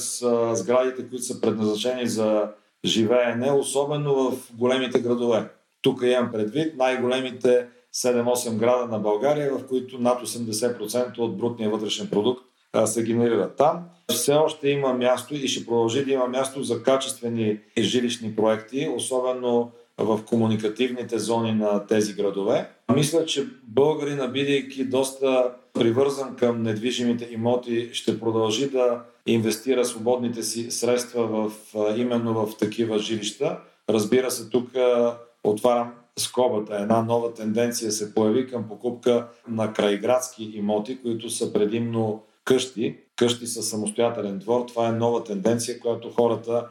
сградите, които са предназначени за живеене, особено в големите градове. Тук имам предвид най-големите 7-8 града на България, в които над 80% от брутния вътрешен продукт се генерира там. Все още има място и ще продължи да има място за качествени жилищни проекти, особено в комуникативните зони на тези градове. Мисля, че българина, бидейки доста привързан към недвижимите имоти, ще продължи да инвестира свободните си средства в, именно в такива жилища. Разбира се, тук отварям скобата. Една нова тенденция се появи към покупка на крайградски имоти, които са предимно къщи, къщи с самостоятелен двор. Това е нова тенденция, която хората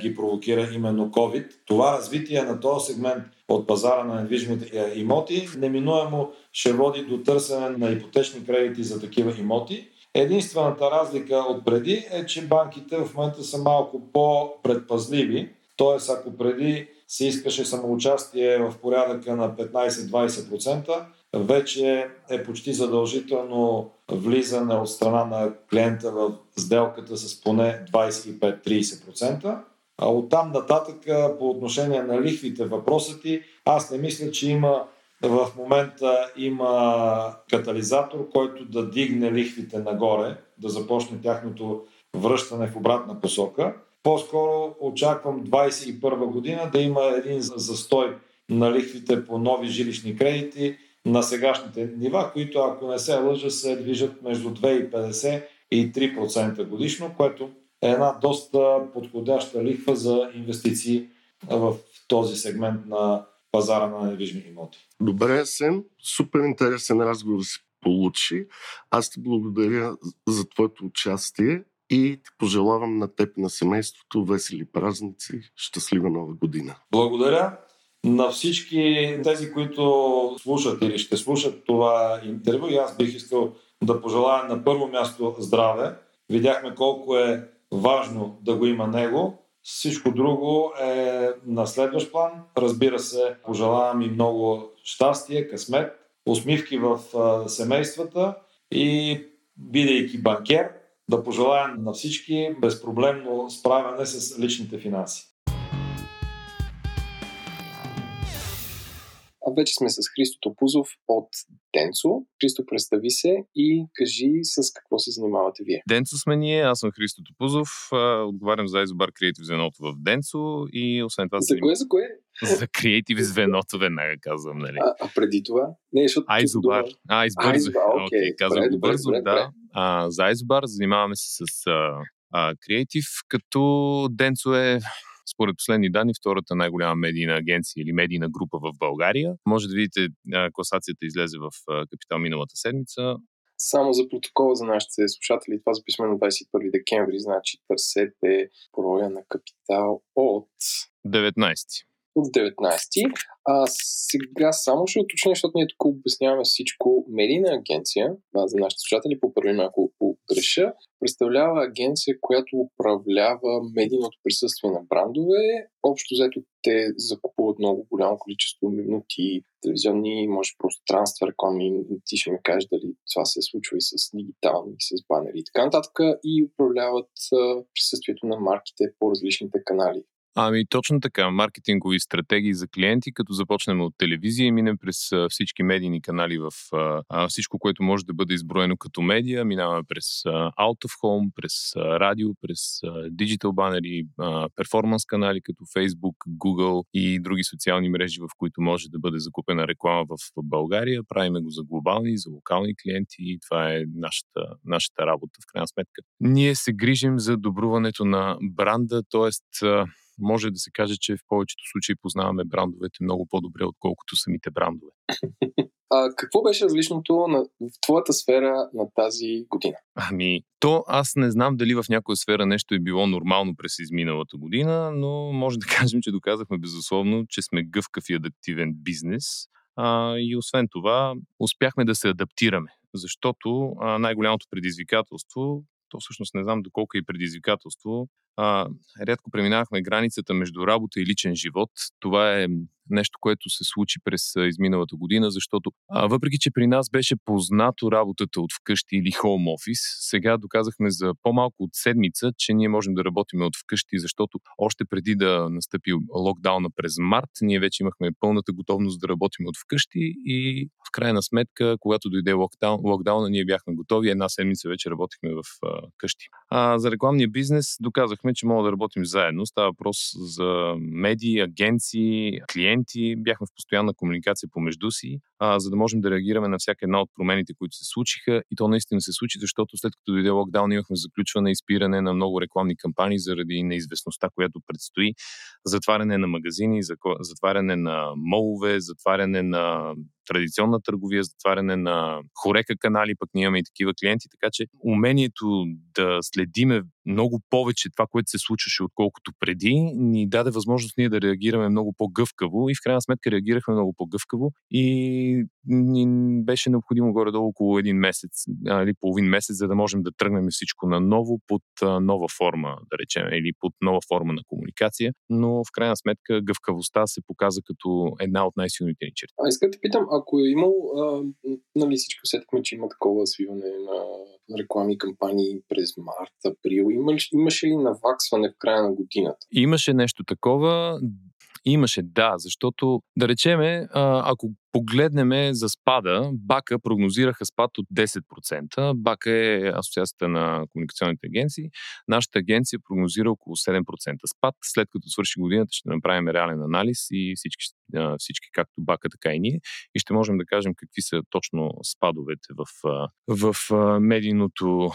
ги провокира именно COVID. Това развитие на този сегмент от пазара на недвижимите е, имоти неминуемо ще води до търсене на ипотечни кредити за такива имоти. Единствената разлика от преди е, че банките в момента са малко по-предпазливи. Тоест, ако преди се искаше самоучастие в порядъка на 15-20%, вече е почти задължително влизане от страна на клиента в сделката с поне 25-30%. А оттам нататък по отношение на лихвите въпросът ти, аз не мисля, че има в момента има катализатор, който да дигне лихвите нагоре, да започне тяхното връщане в обратна посока. По-скоро очаквам 2021 година да има един застой на лихвите по нови жилищни кредити на сегашните нива, които ако не се лъжа се движат между 2,50 и 3% годишно, което е една доста подходяща лихва за инвестиции в този сегмент на пазара на недвижими имоти. Добре, Сен. Супер интересен разговор се получи. Аз ти благодаря за твоето участие и ти пожелавам на теб и на семейството весели празници, щастлива нова година. Благодаря на всички тези, които слушат или ще слушат това интервю. И аз бих искал да пожелая на първо място здраве. Видяхме колко е важно да го има него. Всичко друго е на следващ план. Разбира се, пожелавам и много щастие, късмет, усмивки в семействата и бидейки банкер, да пожелаем на всички безпроблемно справяне с личните финанси. Вече сме с Христо Топузов от Денцо. Христо, представи се и кажи с какво се занимавате вие. Денцо сме ние, аз съм Христо Топузов, отговарям за Изобар Креатив звеното в Денцо и освен това... За кое, за кое? [LAUGHS] За креатив звеното, веднага казвам, нали? А, а преди това? Не, защото... Айзобар. А, избързах. Окей, казвам го бързо, добре, да. А, за Айзобар занимаваме се с а, креатив, като Денцо е според последни данни, втората най-голяма медийна агенция или медийна група в България. Може да видите, класацията излезе в Капитал миналата седмица. Само за протокола за нашите слушатели, това записваме на 21 декември, значи търсете броя на Капитал от 19 от 19. А сега само ще уточня, защото ние тук обясняваме всичко. Медийна агенция, а за нашите слушатели, поправим ако греша, представлява агенция, която управлява медийното присъствие на брандове. Общо взето те закупуват много голямо количество минути, телевизионни, може пространства, реклами. Ти ще ми кажеш дали това се случва и с дигитални, и с банери и така нататък. И управляват присъствието на марките по различните канали Ами точно така, маркетингови стратегии за клиенти, като започнем от телевизия и минем през всички медийни канали в а, всичко, което може да бъде изброено като медия. Минаваме през а, Out of Home, през а, радио, през диджитал банери, перформанс канали като Facebook, Google и други социални мрежи, в които може да бъде закупена реклама в, в България. Правиме го за глобални, за локални клиенти и това е нашата, нашата работа в крайна сметка. Ние се грижим за добруването на бранда, т.е може да се каже, че в повечето случаи познаваме брандовете много по-добре, отколкото самите брандове. [LAUGHS] А, какво беше различното на, в твоята сфера на тази година? Ами, то аз не знам дали в някоя сфера нещо е било нормално през изминалата година, но може да [LAUGHS] кажем, че доказахме безусловно, че сме гъвкав и адаптивен бизнес. А, и освен това, успяхме да се адаптираме, защото а, най-голямото предизвикателство то всъщност не знам доколко е предизвикателство, а, рядко преминавахме границата между работа и личен живот. Това е нещо, което се случи през изминалата година, защото а, въпреки, че при нас беше познато работата от вкъщи или хоум офис, сега доказахме за по-малко от седмица, че ние можем да работим от вкъщи, защото още преди да настъпи локдауна през март, ние вече имахме пълната готовност да работим от вкъщи и в крайна сметка, когато дойде локдаун, локдауна, ние бяхме готови. Една седмица вече работихме в а, къщи. А, за рекламния бизнес доказахме, че мога да работим заедно. Става въпрос за медии, агенции, клиенти, бяхме в постоянна комуникация помежду си, а, за да можем да реагираме на всяка една от промените, които се случиха. И то наистина се случи, защото след като дойде локдаун, имахме заключване и спиране на много рекламни кампании заради неизвестността, която предстои. Затваряне на магазини, затваряне на молове, затваряне на традиционна търговия, затваряне на хорека канали, пък ние имаме и такива клиенти, така че умението да следиме много повече това, което се случваше, отколкото преди, ни даде възможност ние да реагираме много по-гъвкаво и в крайна сметка реагирахме много по-гъвкаво и ни беше необходимо горе-долу около един месец или половин месец, за да можем да тръгнем всичко на ново под нова форма, да речем, или под нова форма на комуникация, но в крайна сметка гъвкавостта се показа като една от най-силните ни черти. А искам да питам, ако е имал, а, нали всички усетихме, че има такова свиване на рекламни кампании през март, април, имаш, имаше ли наваксване в края на годината? Имаше нещо такова. Имаше, да, защото да речеме, ако погледнем за спада, Бака прогнозираха спад от 10%. Бака е асоциацията на комуникационните агенции. Нашата агенция прогнозира около 7% спад. След като свърши годината, ще направим реален анализ и всички, всички както Бака, така и ние. И ще можем да кажем какви са точно спадовете в, в медийното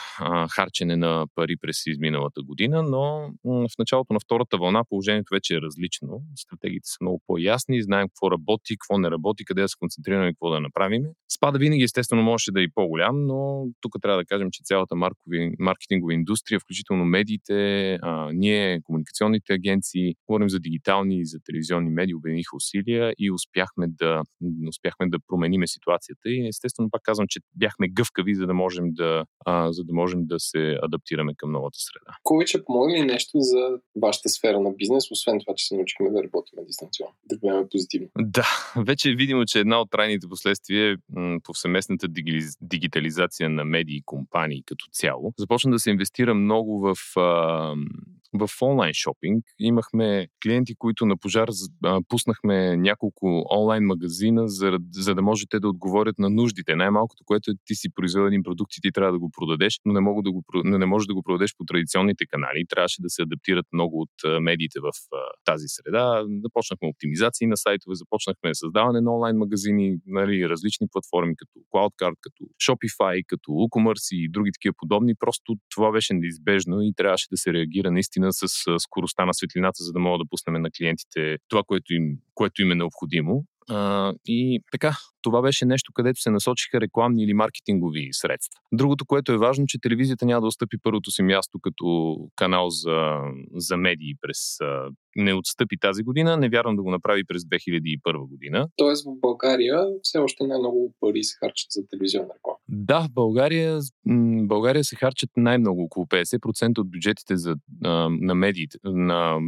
харчене на пари през изминалата година. Но в началото на втората вълна положението вече е различно. Стратегиите са много по-ясни, знаем какво работи, какво не работи, къде да се концентрираме какво да направим. Спада винаги естествено можеше да е и по-голям, но тук трябва да кажем, че цялата маркови, маркетингова индустрия, включително медиите, а, ние, комуникационните агенции, говорим за дигитални и за телевизионни медии, обединиха усилия и успяхме да, успяхме да промениме ситуацията. И естествено пак казвам, че бяхме гъвкави, за да можем да, а, за да, можем да се адаптираме към новата среда. Повече помогли ли нещо за вашата сфера на бизнес, освен това, че се научихме да работим дистанционно, да гледаме позитивно? Да, [LAUGHS] вече е видимо, че че една от трайните последствия е повсеместната дигитализация на медии и компании като цяло. Започна да се инвестира много в а, в онлайн шопинг. Имахме клиенти, които на пожар пуснахме няколко онлайн магазина, за, за да можете да отговорят на нуждите. Най-малкото, което е ти си произвел един продукт и ти трябва да го продадеш, но не, мога да го, но не можеш да го продадеш по традиционните канали. Трябваше да се адаптират много от медиите в тази среда. Започнахме оптимизации на сайтове, започнахме създаване на онлайн магазини, нали, различни платформи, като CloudCard, като Shopify, като WooCommerce и други такива подобни. Просто това беше неизбежно и трябваше да се реагира наистина с скоростта на светлината, за да мога да пуснем на клиентите това, което им, което им е необходимо. А, и така, това беше нещо, където се насочиха рекламни или маркетингови средства. Другото, което е важно, че телевизията няма да отстъпи първото си място като канал за, за медии през не отстъпи тази година. Не вярвам да го направи през 2001 година. Тоест в България все още най-много пари се харчат за телевизионна реклама. Да, в България, България се харчат най-много, около 50% от бюджетите за, на медиите, на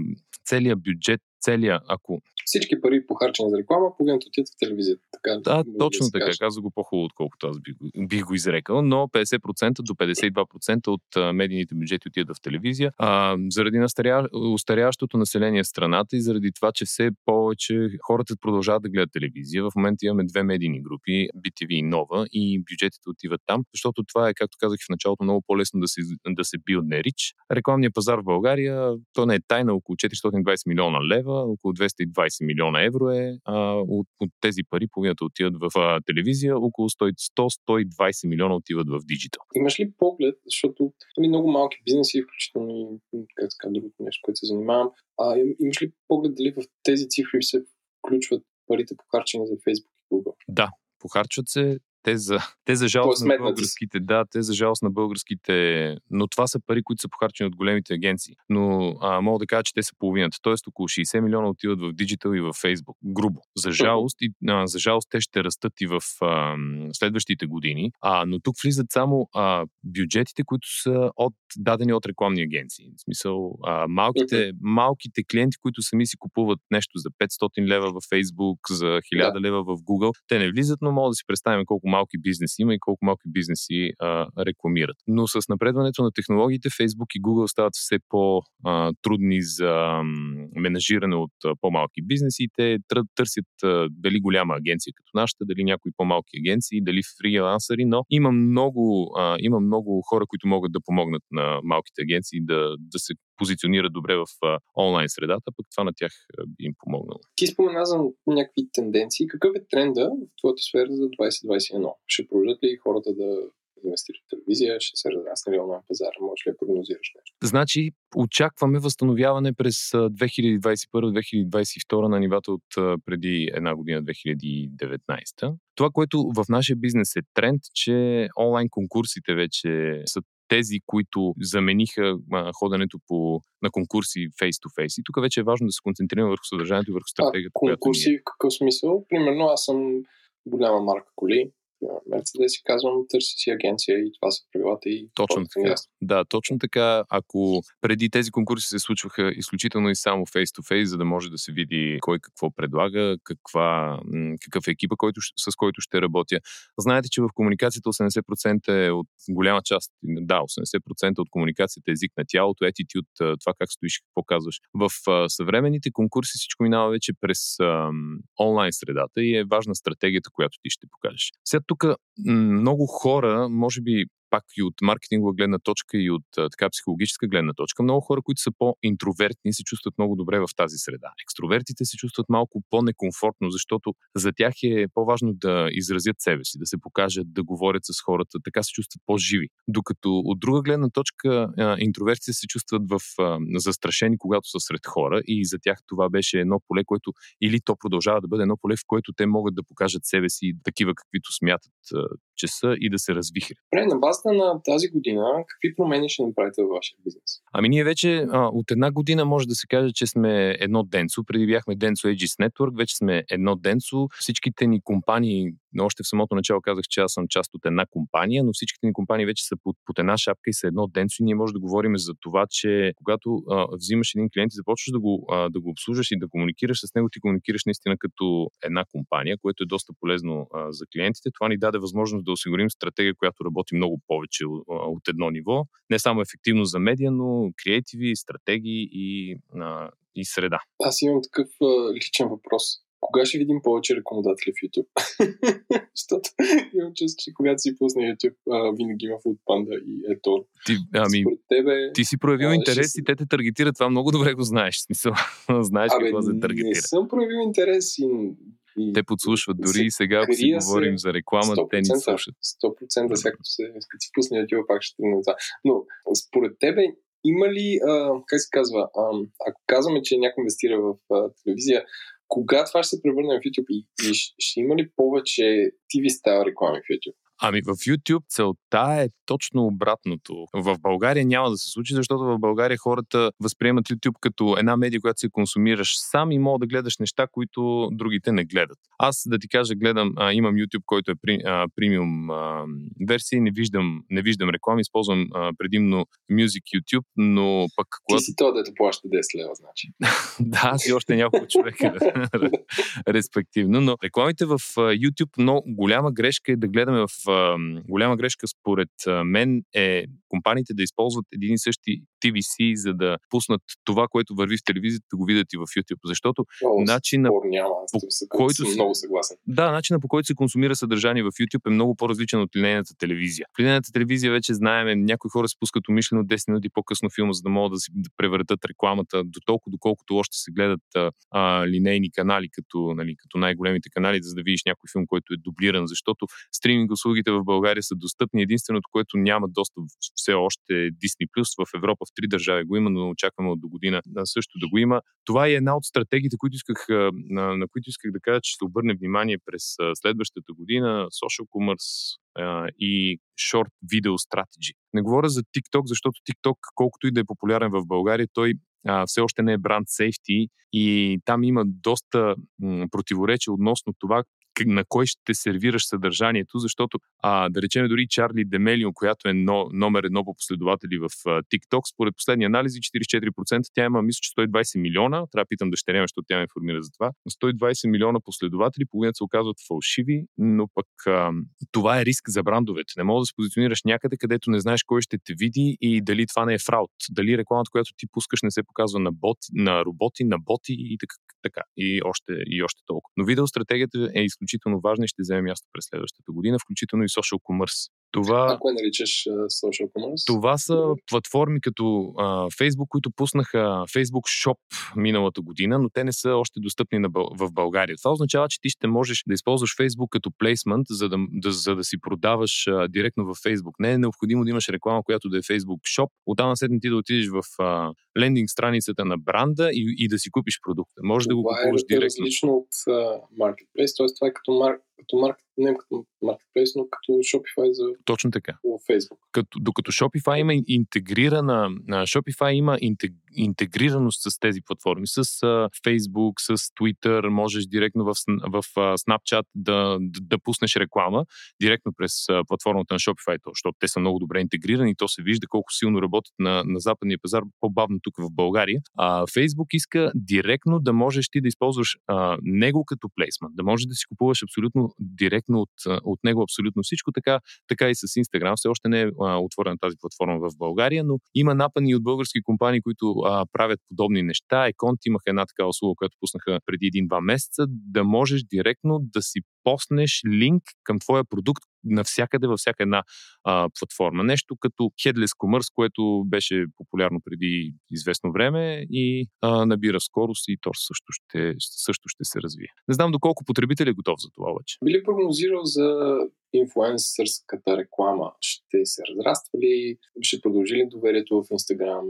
целия бюджет целия, ако... Всички пари похарчени за реклама, погледнат отиват в телевизията. Така, да, точно да така. Каза го по-хубаво, отколкото аз бих, бих го изрекал, но 50% до 52% от медийните бюджети отиват в телевизия. А, заради настаря... устаряващото население в страната и заради това, че все повече хората продължават да гледат телевизия. В момента имаме две медийни групи, BTV и Нова, и бюджетите отиват там, защото това е, както казах в началото, много по-лесно да се, да се билдне рич. Рекламният пазар в България, то не е тайна, около 420 милиона лева лева, около 220 милиона евро е. А, от, от тези пари половината отиват в а, телевизия, около 100-120 милиона отиват в диджитал. Имаш ли поглед, защото има много малки бизнеси, включително и как другото нещо, което се занимавам, а, имаш ли поглед дали в тези цифри се включват парите похарчени за Facebook и Google? Да, похарчват се те за, те за жалост на българските, да, те за жалост на българските, но това са пари, които са похарчени от големите агенции. Но а, мога да кажа, че те са половината. Тоест около 60 милиона отиват в диджитал и в Фейсбук. Грубо. За жалост, и, а, за жалост те ще растат и в а, следващите години. А, но тук влизат само а, бюджетите, които са от, дадени от рекламни агенции. В смисъл, а, малките, малките клиенти, които сами си купуват нещо за 500 лева в Фейсбук, за 1000 да. лева в Google, те не влизат, но мога да си представим колко малки бизнеси има и колко малки бизнеси а, рекламират. Но с напредването на технологиите Facebook и Google стават все по-трудни за менажиране от по-малки бизнеси те търсят дали голяма агенция като нашата, дали някои по-малки агенции, дали фрилансъри, но има много, а, има много хора, които могат да помогнат на малките агенции да, да се позиционират добре в онлайн средата, пък това на тях би им помогнало. Ти спомена за някакви тенденции. Какъв е тренда в твоята сфера за 2021? Ще продължат ли хората да инвестират в телевизия, ще се разрасне ли онлайн пазар? Може ли да прогнозираш нещо? Значи, очакваме възстановяване през 2021-2022 на нивата от преди една година, 2019. Това, което в нашия бизнес е тренд, че онлайн конкурсите вече са тези, които замениха а, ходенето по, на конкурси face-to-face. И тук вече е важно да се концентрираме върху съдържанието и върху стратегията. А, конкурси е. в какъв смисъл? Примерно аз съм голяма марка коли, Мерцедес си казвам, търси си агенция и това са правилата и Точно така. Да, точно така. Ако преди тези конкурси се случваха изключително и само face-to-face, за да може да се види кой какво предлага, каква, какъв е екипа, който, с който ще работя. Знаете, че в комуникацията 80% е от голяма част, да, 80% от комуникацията е език на тялото, attitude, това как стоиш, какво казваш. В съвременните конкурси всичко минава вече през онлайн средата и е важна стратегията, която ти ще покажеш. Сега тук много хора, може би пак и от маркетингова гледна точка и от така психологическа гледна точка, много хора, които са по-интровертни, се чувстват много добре в тази среда. Екстровертите се чувстват малко по-некомфортно, защото за тях е по-важно да изразят себе си, да се покажат, да говорят с хората, така се чувстват по-живи. Докато от друга гледна точка, интровертите се чувстват в, застрашени, когато са сред хора и за тях това беше едно поле, което или то продължава да бъде едно поле, в което те могат да покажат себе си такива, каквито смятат, че са и да се развихрят. На база базата на тази година, какви промени ще направите във вашия бизнес? Ами ние вече а, от една година може да се каже, че сме едно денцо. Преди бяхме Денцо Aegis Network, вече сме едно денцо. Всичките ни компании, още в самото начало казах, че аз съм част от една компания, но всичките ни компании вече са под, под една шапка и са едно денцо и ние може да говорим за това, че когато а, взимаш един клиент и започваш да го, а, да го обслужваш и да комуникираш с него, ти комуникираш наистина като една компания, което е доста полезно а, за клиентите. Това ни даде възможност да осигурим стратегия, която работи много повече от едно ниво. Не само ефективно за медиа, но креативи, стратегии и, а, и среда. Аз имам такъв а, личен въпрос. Кога ще видим повече рекламодатели в YouTube? [LAUGHS] Защото имам чувство, че когато си пусне YouTube, а, винаги има Foodpanda и ето. Ти, ами, тебе, ти си проявил а, интерес ще... и те те таргетират. Това много добре го знаеш. Смисъл, [LAUGHS] знаеш Абе, какво се таргетира. Не съм проявил интерес и и, те подслушват дори и сега, ако си говорим за реклама, те ни слушат. 100% сега като се, като си пусне YouTube, пак ще тръгне това. Но според тебе има ли, а, как се казва, а, ако казваме, че някой инвестира в а, телевизия, кога това ще се превърне в YouTube и, и ще има ли повече TV стайл реклами в YouTube? Ами в YouTube целта е точно обратното. В България няма да се случи, защото в България хората възприемат YouTube като една медия, която се консумираш сам и мога да гледаш неща, които другите не гледат. Аз да ти кажа, гледам, а, имам YouTube, който е при, а, премиум а, версия, не виждам, не виждам реклами, използвам а, предимно Music YouTube, но пък... Когато... Ти си то, дето плаща 10 лева, значи. [LAUGHS] да, аз и още няколко човека, [LAUGHS] респективно, но рекламите в YouTube, но голяма грешка е да гледаме в голяма грешка според мен е компаниите да използват един и същи TVC, за да пуснат това, което върви в телевизията, да го видят и в YouTube. Защото много начина няма, по който съм много съгласен. Да, начина по който се консумира съдържание в YouTube е много по-различен от линейната телевизия. В линейната телевизия вече знаем, някои хора се пускат умишлено 10 минути по-късно филма, за да могат да си да превъртат рекламата до толкова, доколкото още се гледат а, линейни канали, като, нали, като най-големите канали, за да видиш някой филм, който е дублиран, защото стриминг услугите в България са достъпни. Единственото, което няма достъп все още Disney+. В Европа в три държави го има, но очакваме от до година също да го има. Това е една от стратегиите, които исках, на, на които исках да кажа, че ще обърне внимание през следващата година. Social Commerce и Short Video Strategy. Не говоря за TikTok, защото TikTok, колкото и да е популярен в България, той а, все още не е бранд сейфти и там има доста м, противоречия относно това на кой ще сервираш съдържанието, защото а, да речем дори Чарли Демелио, която е но, номер едно по последователи в а, TikTok, според последни анализи 44%, тя има мисля, че 120 милиона, трябва да питам дъщеря, защото тя ме информира за това, 120 милиона последователи, половината се оказват фалшиви, но пък а, това е риск за брандовете. Не мога да се позиционираш някъде, където не знаеш кой ще те види и дали това не е фраud, дали рекламата, която ти пускаш, не се показва на, боти, на роботи, на боти и така, така и още, и още толкова. Но видеостратегията е изключително изключително важна и ще вземе място през следващата година, включително и social commerce. Това, а кое наричаш uh, social commerce? Това са платформи като uh, Facebook, които пуснаха Facebook Shop миналата година, но те не са още достъпни на, в България. Това означава, че ти ще можеш да използваш Facebook като плейсмент, за да, да, за да си продаваш uh, директно в Facebook. Не е необходимо да имаш реклама, която да е Facebook Shop. Оттам след ти да отидеш в uh, лендинг страницата на бранда и, и да си купиш продукта. Може това да го купуваш е директно. Това е различно от uh, Marketplace, т.е. това е като, мар... като марк... не като Marketplace, но като Shopify за Точно така. Facebook. Като, докато Shopify има интегрирана, Shopify има интег, интегрираност с тези платформи, с Facebook, с Twitter, можеш директно в, в Snapchat да, да, да пуснеш реклама директно през платформата на Shopify, защото те са много добре интегрирани и то се вижда колко силно работят на, на западния пазар, по-бавно тук в България. А Facebook иска директно да можеш ти да използваш uh, него като плейсмент, да можеш да си купуваш абсолютно директно от, от него абсолютно всичко, така, така и с Instagram. Все още не е а, отворена тази платформа в България, но има напани от български компании, които а, правят подобни неща. Еконт имаха една такава услуга, която пуснаха преди един-два месеца, да можеш директно да си поснеш линк към твоя продукт навсякъде, във всяка една а, платформа. Нещо като Headless Commerce, което беше популярно преди известно време и а, набира скорост и то също ще, също ще се развие. Не знам доколко потребител е готов за това обаче. Би ли прогнозирал за инфлуенсърската реклама? Ще се разраства ли? Ще продължи ли доверието в Инстаграм?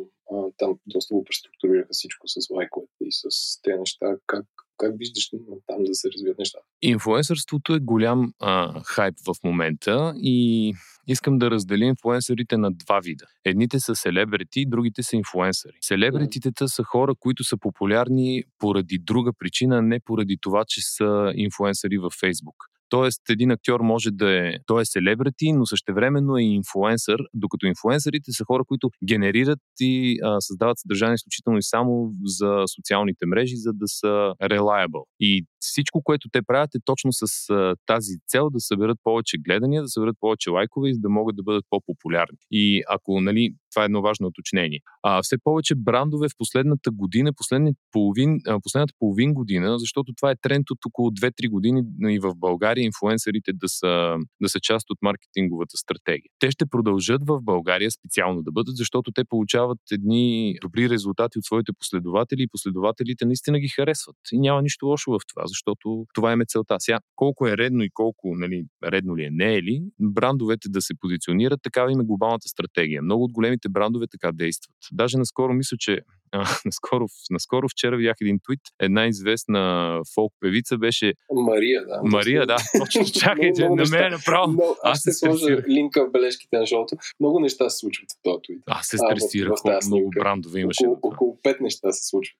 Там доста го преструктурираха всичко с лайковете и с тези неща. Как как виждаш там да се развият нещата? Инфлуенсърството е голям а, хайп в момента и искам да разделя инфлуенсърите на два вида. Едните са селебрити, другите са инфлуенсъри. Селебритите са хора, които са популярни поради друга причина, не поради това, че са инфлуенсъри във Фейсбук. Тоест, един актьор може да е, той е селебрити, но същевременно е инфлуенсър, докато инфлуенсърите са хора, които генерират и а, създават съдържание изключително и само за социалните мрежи, за да са reliable. И всичко, което те правят е точно с а, тази цел да съберат повече гледания, да съберат повече лайкове и да могат да бъдат по-популярни. И ако, нали, това е едно важно уточнение. А, все повече брандове в последната година, половин, а, последната половин година, защото това е тренд от около 2-3 години и в България инфлуенсърите да са, да са част от маркетинговата стратегия. Те ще продължат в България специално да бъдат, защото те получават едни добри резултати от своите последователи и последователите наистина ги харесват. И няма нищо лошо в това, защото това е целта. Сега, колко е редно и колко нали, редно ли е, не е ли, брандовете да се позиционират, такава им е глобалната стратегия. Много от големите брандове така действат. Даже наскоро мисля, че а, [LAUGHS] наскоро, наскоро вчера видях един твит. Една известна фолк певица беше... Мария, да. Мария, да. [LAUGHS] Точно, чакай, че на мен направо. Но, аз ще сложа линка в бележките на шоуто. Много неща се случват в този твит. Аз се стресирах, колко много брандове имаше. Около, около пет неща се случват.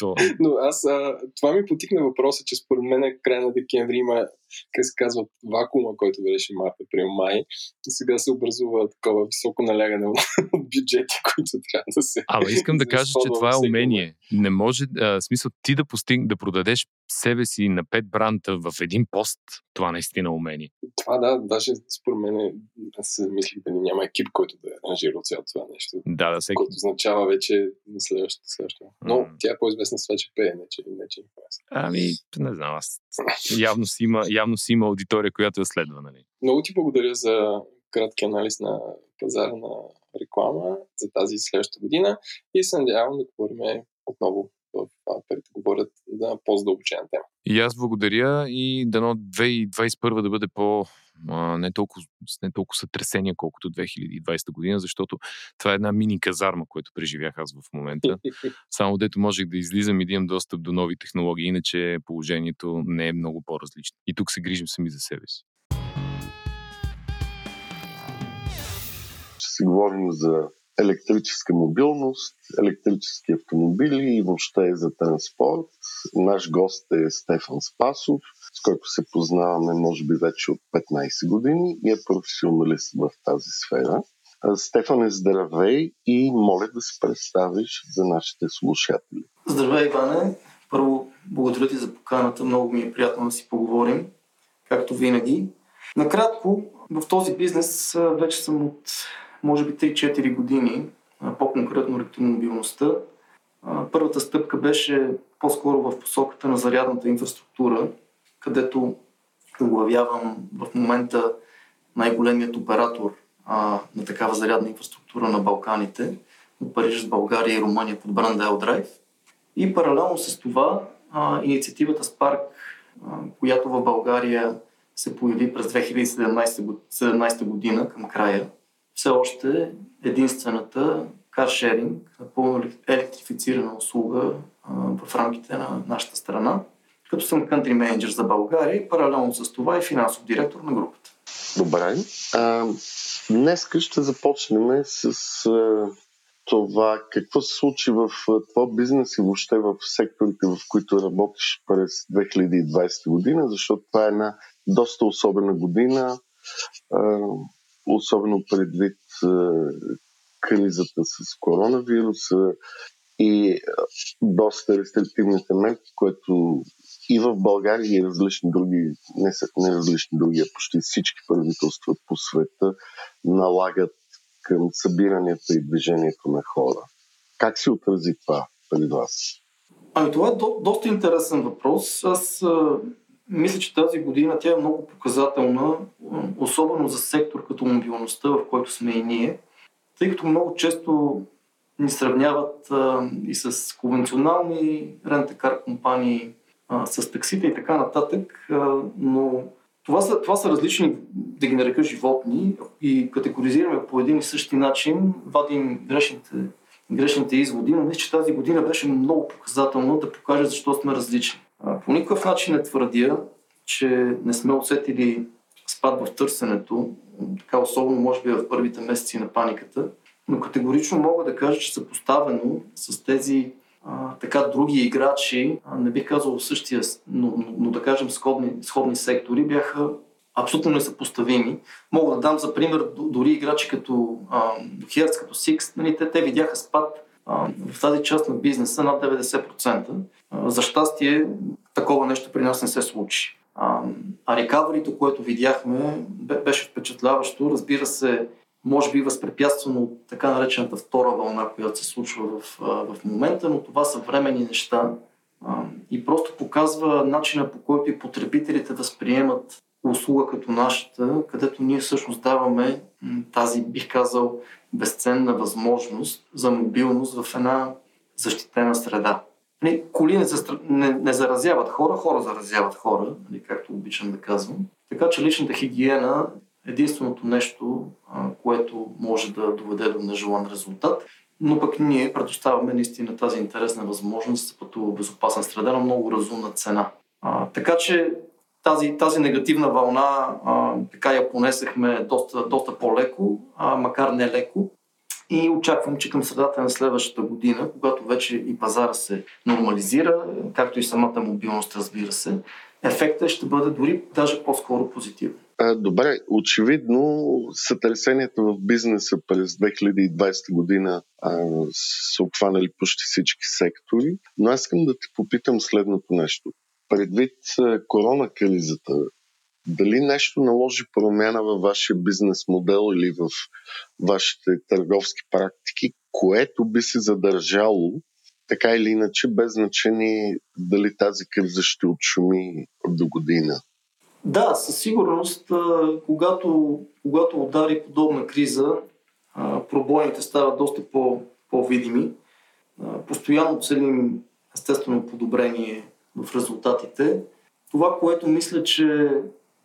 [LAUGHS] Но аз, това ми потикна въпроса, че според мен края на декември има как се казва, вакуума, който беше март, април, май. И сега се образува такова високо налягане [LAUGHS] от бюджети, които трябва да се. Ама искам да кажа, че това е умение. Не може, а, смисъл, ти да постиг, да продадеш себе си на пет бранта в един пост, това наистина умение. Това да, даже според мен аз мислих да няма екип, който да е аранжира цялото това нещо. Да, да, всеки. Което означава вече на следващото следващото. Но mm. тя е по-известна с това, че пее, не че, не, че Ами, не знам, аз явно си има, явно си има аудитория, която я следва, нали? Много ти благодаря за кратки анализ на пазара на реклама за тази следващата година и се надявам да говорим отново в парите говорят на по-задълбочена тема. И аз благодаря и дано 2021 да бъде по не, толкова, не толкова сътресение, колкото 2020 година, защото това е една мини казарма, която преживях аз в момента. [LAUGHS] Само дето можех да излизам и да имам достъп до нови технологии, иначе положението не е много по-различно. И тук се грижим сами за себе си. Ще си говорим за електрическа мобилност, електрически автомобили и въобще за транспорт. Наш гост е Стефан Спасов, с който се познаваме може би вече от 15 години и е професионалист в тази сфера. Стефан е здравей и моля да се представиш за нашите слушатели. Здравей, Иване! Първо, благодаря ти за поканата. Много ми е приятно да си поговорим, както винаги. Накратко, в този бизнес вече съм от може би 3-4 години, по-конкретно електромобилността. Първата стъпка беше по-скоро в посоката на зарядната инфраструктура, където оглавявам в момента най-големият оператор а, на такава зарядна инфраструктура на Балканите, от Париж с България и Румъния под бранда L-Drive. И паралелно с това а, инициативата Spark, а, която в България се появи през 2017 година към края, все още единствената каршеринг, напълно електрифицирана услуга а, в рамките на нашата страна. Като съм кантри менеджер за България и паралелно с това и финансов директор на групата. Добре. А, днес ще започнем с а, това какво се случи в твой бизнес и въобще в секторите, в които работиш през 2020 година, защото това е една доста особена година. А, особено предвид кризата с коронавируса и доста рестриктивните мерки, което и в България и различни други, не, не различни други, а почти всички правителства по света налагат към събиранията и движението на хора. Как се отрази това пред вас? Ами това е до, доста интересен въпрос. Аз мисля, че тази година тя е много показателна, особено за сектор като мобилността, в който сме и ние, тъй като много често ни сравняват а, и с конвенционални рентекар компании, а, с таксите и така нататък, а, но това са, това са различни, да ги нарека, животни и категоризираме по един и същи начин, вадим грешните, грешните изводи, но мисля, че тази година беше много показателно да покаже защо сме различни. По никакъв начин не твърдя, че не сме усетили спад в търсенето, така особено може би в първите месеци на паниката, но категорично мога да кажа, че съпоставено с тези а, така други играчи, а, не бих казал в същия, но, но, но да кажем сходни, сходни сектори, бяха абсолютно несъпоставими. Мога да дам за пример дори играчи като Херц, като Six, нали, те, те видяха спад а, в тази част на бизнеса над 90%. За щастие, такова нещо при нас не се случи. А, а рекаварито, което видяхме, беше впечатляващо. Разбира се, може би възпрепятствано от така наречената втора вълна, която се случва в, в момента, но това са временни неща и просто показва начина по който и потребителите възприемат услуга като нашата, където ние всъщност даваме тази, бих казал, безценна възможност за мобилност в една защитена среда. Нали, коли не, застр... не, не заразяват хора, хора заразяват хора, нали, както обичам да казвам. Така че личната хигиена е единственото нещо, което може да доведе до нежелан резултат. Но пък ние предоставяме наистина тази интересна възможност да се пътува в безопасна среда на много разумна цена. А, така че тази, тази негативна вълна а, така я понесехме доста, доста по-леко, а, макар не леко. И очаквам, че към средата на следващата година, когато вече и пазара се нормализира, както и самата мобилност, разбира се, ефектът ще бъде дори даже по-скоро позитивен. Добре, очевидно сътресенията в бизнеса през 2020 година а, са обхванали почти всички сектори, но аз искам да те попитам следното нещо. Предвид корона кризата, дали нещо наложи промяна във вашия бизнес модел или в вашите търговски практики, което би се задържало така или иначе, без значение дали тази криза ще отшуми до година? Да, със сигурност, когато, когато удари подобна криза, пробойните стават доста по, по-видими. Постоянно целим естествено подобрение в резултатите. Това, което мисля, че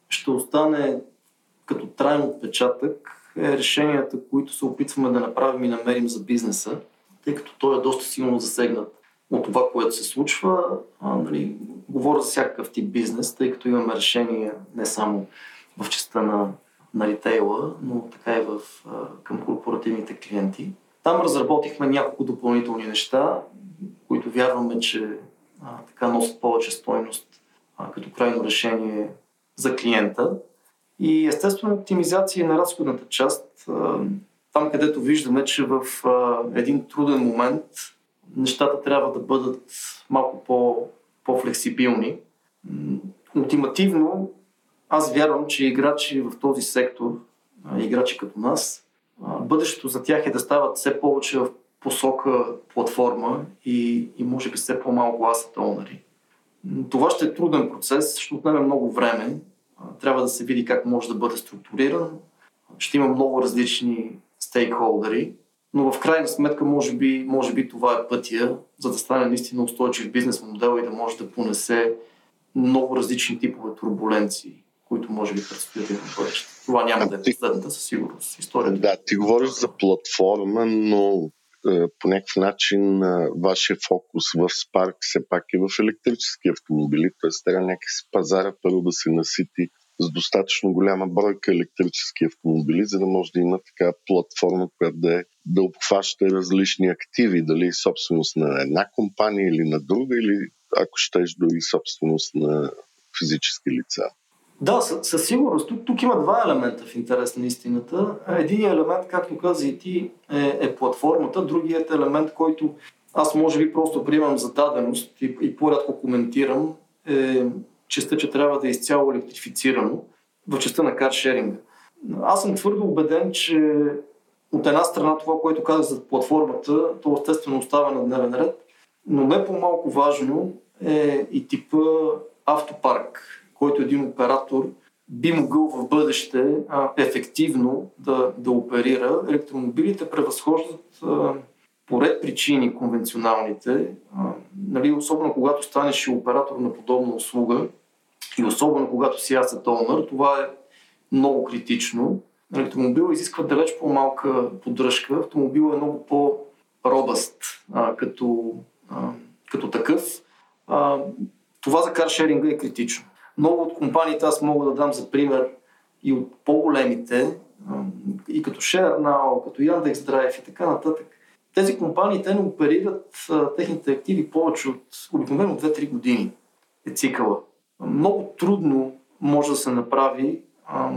ще остане като трайно отпечатък, е решенията, които се опитваме да направим и намерим за бизнеса, тъй като той е доста силно засегнат от това, което се случва. А, нали, говоря за всякакъв тип бизнес, тъй като имаме решения не само в частта на, на ритейла, но така и в, към корпоративните клиенти. Там разработихме няколко допълнителни неща, които вярваме, че а, така носят повече стойност а, като крайно решение за клиента. И естествено оптимизация на разходната част, там където виждаме, че в един труден момент нещата трябва да бъдат малко по, по-флексибилни. Ултимативно, аз вярвам, че играчи в този сектор, играчи като нас, бъдещето за тях е да стават все повече в посока платформа и, и може би все по-малко asset owner. Това ще е труден процес, ще отнеме много време. Трябва да се види как може да бъде структуриран. Ще има много различни стейкхолдери но в крайна сметка може би, може би това е пътя, за да стане наистина устойчив бизнес модел и да може да понесе много различни типове турбуленции, които може би предстоят и в бъдеще. Това няма да е последната със сигурност. Историята. Да, ти говориш за платформа, но по някакъв начин е, вашия фокус в Spark все пак е в електрически автомобили, т.е. трябва някакси пазара първо да се насити с достатъчно голяма бройка електрически автомобили, за да може да има така платформа, която да, е, да обхваща различни активи, дали собственост на една компания или на друга, или ако щеш дори собственост на физически лица. Да, със, сигурност. Тук, тук има два елемента в интерес на истината. Един елемент, както каза и ти, е, е платформата. Другият елемент, който аз може би просто приемам за даденост и, и по-рядко коментирам, е частта, че трябва да е изцяло електрифицирано в частта на каршеринга. Аз съм твърдо убеден, че от една страна това, което казах за платформата, то естествено остава на дневен ред, но не по-малко важно е и типа автопарк, който един оператор би могъл в бъдеще а, ефективно да, да оперира. Електромобилите превъзхождат а, по ред причини конвенционалните, а, нали, особено когато станеш оператор на подобна услуга и особено когато си asset owner, това е много критично. Електромобил изисква далеч по-малка поддръжка, автомобил е много по-робъст а, като, а, като такъв. А, това за каршеринга е критично. Много от компаниите аз мога да дам за пример и от по-големите, и като ShareNow, като Yandex Drive и така нататък, тези компании те не оперират техните активи повече от обикновено 2-3 години е цикъла. Много трудно може да се направи а,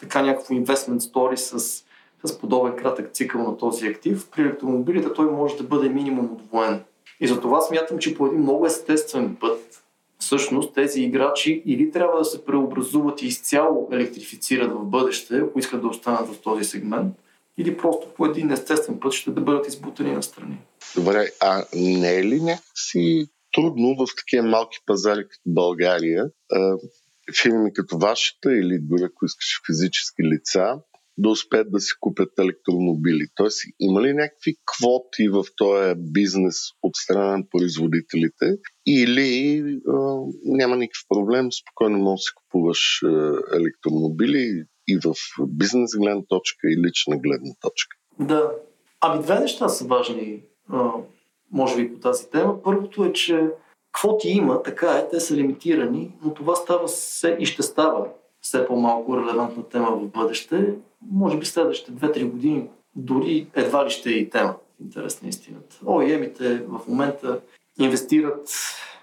така някакво investment story с, с подобен кратък цикъл на този актив. При електромобилите той може да бъде минимум отвоен. И затова смятам, че по един много естествен път всъщност тези играчи или трябва да се преобразуват и изцяло електрифицират в бъдеще, ако искат да останат в този сегмент, или просто по един естествен път ще да бъдат избутани на страни. Добре, а не е ли някакси трудно в такива малки пазари като България, фирми като вашата или дори ако искаш физически лица, да успеят да си купят електромобили. Тоест, има ли някакви квоти в този бизнес от страна на производителите или а, няма никакъв проблем, спокойно можеш да си купуваш а, електромобили и в бизнес гледна точка и лична гледна точка? Да. Ами две неща са важни, а, може би, по тази тема. Първото е, че квоти има, така е, те са лимитирани, но това става все и ще става все по-малко релевантна тема в бъдеще. Може би следващите 2-3 години дори едва ли ще е и тема. Интерес на истината. ОЕМите в момента инвестират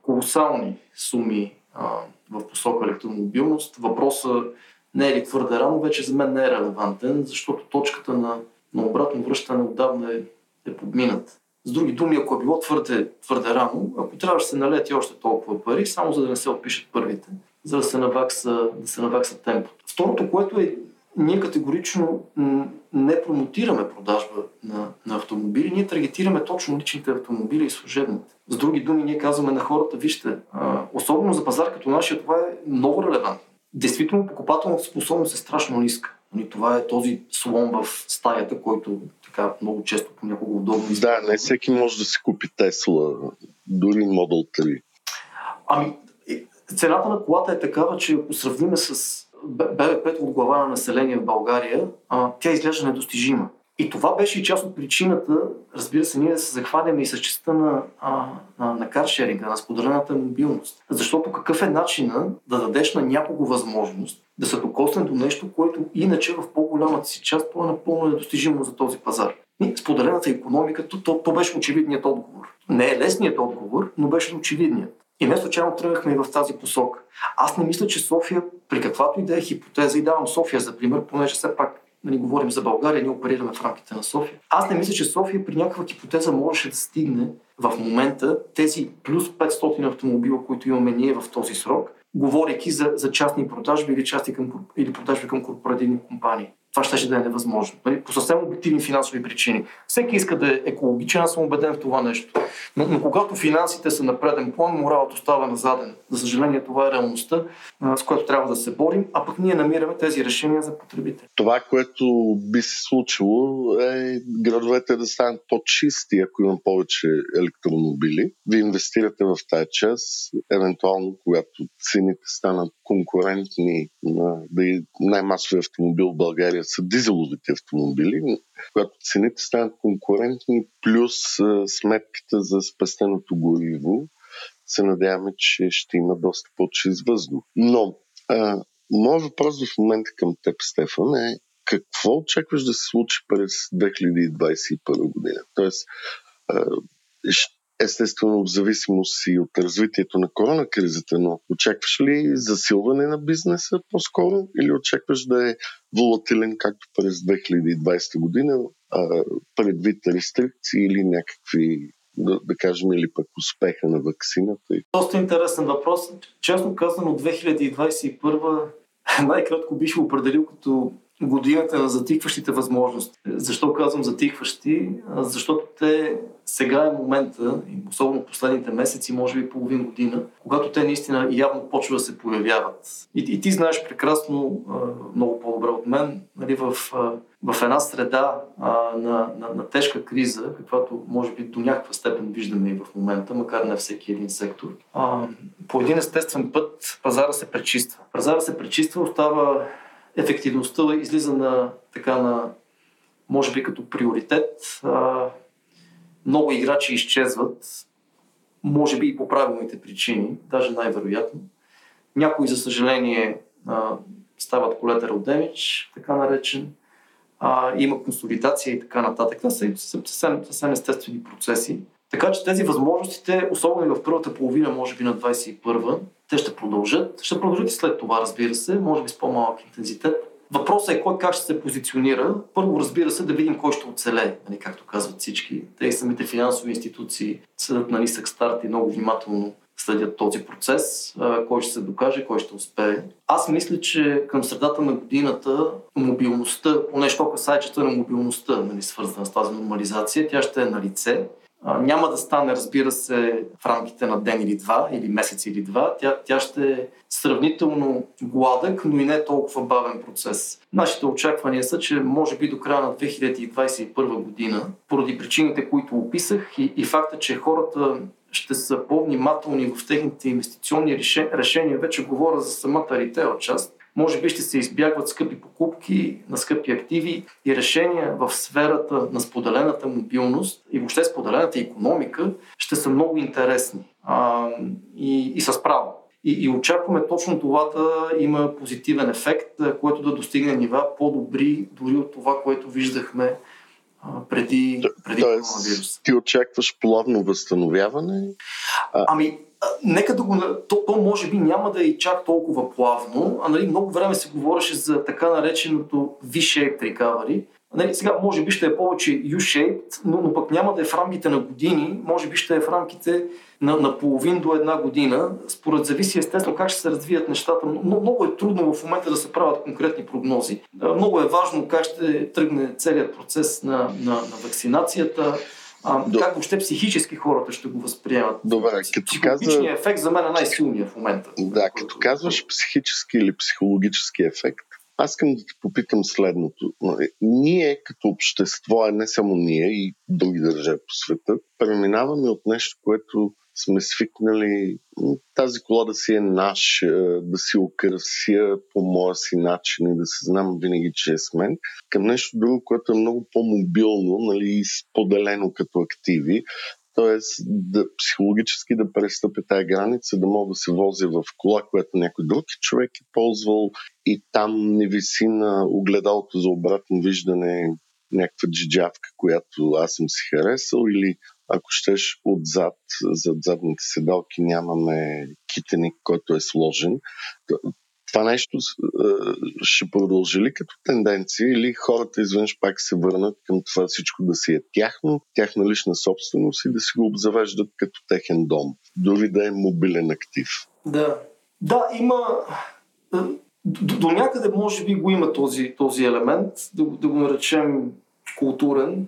колосални суми а, в посока електромобилност. Въпросът не е ли твърде рано, вече за мен не е релевантен, защото точката на, на обратно връщане отдавна е, е подминат. С други думи, ако е било твърде, твърде рано, ако трябваше да се налети още толкова пари, само за да не се отпишат първите, за да се навакса, да се навакса темпото. Второто, което е, ние категорично не промотираме продажба на, на автомобили, ние таргетираме точно личните автомобили и служебните. С други думи, ние казваме на хората, вижте, а, особено за пазар като нашия, това е много релевантно. Действително, покупателната способност е страшно ниска. Нали, това е този слон в стаята, който така много често понякога удобно Да, не всеки може да си купи Тесла, дори Model 3. Ами, цената на колата е такава, че ако сравниме с БВП от глава на население в България, а, тя изглежда недостижима. И това беше и част от причината, разбира се, ние да се захванем и с частта на, на, на каршеринга, на споделената мобилност. Защото какъв е начина да дадеш на някого възможност да се докосне до нещо, което иначе в по-голямата си част то е напълно недостижимо за този пазар. И споделената економика, то, то, то беше очевидният отговор. Не е лесният отговор, но беше очевидният. И не случайно тръгнахме и в тази посока. Аз не мисля, че София, при каквато и да е хипотеза, и давам София за пример, понеже все пак да не говорим за България, ние оперираме в рамките на София. Аз не мисля, че София при някаква хипотеза можеше да стигне в момента тези плюс 500 автомобила, които имаме ние в този срок, говорейки за, за частни продажби или, части към, или продажби към корпоративни компании това ще да е невъзможно. Нали? По съвсем обективни финансови причини. Всеки иска да е екологичен, аз съм убеден в това нещо. Но, но когато финансите са на преден план, моралът остава на заден. За съжаление, това е реалността, с която трябва да се борим, а пък ние намираме тези решения за потребите. Това, което би се случило е градовете да станат по-чисти, ако има повече електромобили. Вие инвестирате в тази част, евентуално, когато цените станат конкурентни на да най-масови автомобил в България са дизеловите автомобили, когато цените станат конкурентни, плюс сметката за спестеното гориво, се надяваме, че ще има доста по-чист въздух. Но, а, моят въпрос в момента към теб, Стефан, е какво очакваш да се случи през 2021 година? Тоест, а, естествено в зависимост и от развитието на коронакризата, но очакваш ли засилване на бизнеса по-скоро или очакваш да е волатилен както през 2020 година, а, предвид рестрикции или някакви да, да кажем, или пък успеха на вакцината? Доста интересен въпрос. Честно казано, 2021 най-кратко бих определил като годината на затихващите възможности. Защо казвам затихващи? Защото те сега е момента, особено последните месеци, може би половин година, когато те наистина явно почва да се появяват. И, и ти знаеш прекрасно, много по-добре от мен, нали, в, в една среда на, на, на тежка криза, каквато може би до някаква степен виждаме и в момента, макар не всеки един сектор, по един естествен път пазара се пречиства. Пазара се пречиства, остава ефективността излиза на така на, може би като приоритет. А, много играчи изчезват, може би и по правилните причини, даже най-вероятно. Някои, за съжаление, а, стават collateral damage, така наречен. а, има консолидация и така нататък. Това са съвсем, съвсем естествени процеси. Така че тези възможностите, особено и в първата половина, може би на 21-а, те ще продължат. Ще продължат и след това, разбира се, може би с по-малък интензитет. Въпросът е кой как ще се позиционира. Първо, разбира се, да видим кой ще оцелее, нали, както казват всички. Те и самите финансови институции съдят на нисък старт и много внимателно следят този процес, кой ще се докаже, кой ще успее. Аз мисля, че към средата на годината мобилността, поне що касае на мобилността, нали, свързана с тази нормализация, тя ще е на лице няма да стане, разбира се, в рамките на ден или два, или месец или два. Тя, тя ще е сравнително гладък, но и не толкова бавен процес. Нашите очаквания са, че може би до края на 2021 година, поради причините, които описах и, и факта, че хората ще са по-внимателни в техните инвестиционни решения, вече говоря за самата ритейл част, може би ще се избягват скъпи покупки на скъпи активи и решения в сферата на споделената мобилност и въобще споделената економика ще са много интересни а, и, и с право. И, и очакваме точно това да има позитивен ефект, което да достигне нива по-добри дори от това, което виждахме преди, преди коронавирус. Ти очакваш плавно възстановяване? А... Ами, нека да го... То, то може би няма да е и чак толкова плавно, а нали, много време се говореше за така нареченото V-shaped recovery. Нали, сега може би ще е повече U-shaped, но, но пък няма да е в рамките на години, може би ще е в рамките на, на половин до една година. Според зависи естествено как ще се развият нещата. Но, много е трудно в момента да се правят конкретни прогнози. Много е важно как ще тръгне целият процес на, на, на вакцинацията, а, как въобще психически хората ще го възприемат? Добре, като казва... ефект за мен е най-силният в момента. Да, като казваш психически или психологически ефект, аз искам да те попитам следното. Ние като общество, а не само ние и други държави по света, преминаваме от нещо, което сме свикнали тази кола да си е наш, е, да си украся по моя си начин и да се знам винаги, че е с мен, към нещо друго, което е много по-мобилно нали, и споделено като активи. Тоест, да, психологически да престъпя тая граница, да мога да се возя в кола, която някой друг човек е ползвал и там не виси на огледалото за обратно виждане някаква джиджавка, която аз съм си харесал или ако щеш отзад, зад задните седалки нямаме китеник, който е сложен. Това нещо ще продължи ли като тенденция или хората изведнъж пак се върнат към това всичко да си е тяхно, тяхна лична собственост и да си го обзавеждат като техен дом, дори да е мобилен актив? Да, да има до, до някъде може би го има този, този елемент, да, да го наречем културен,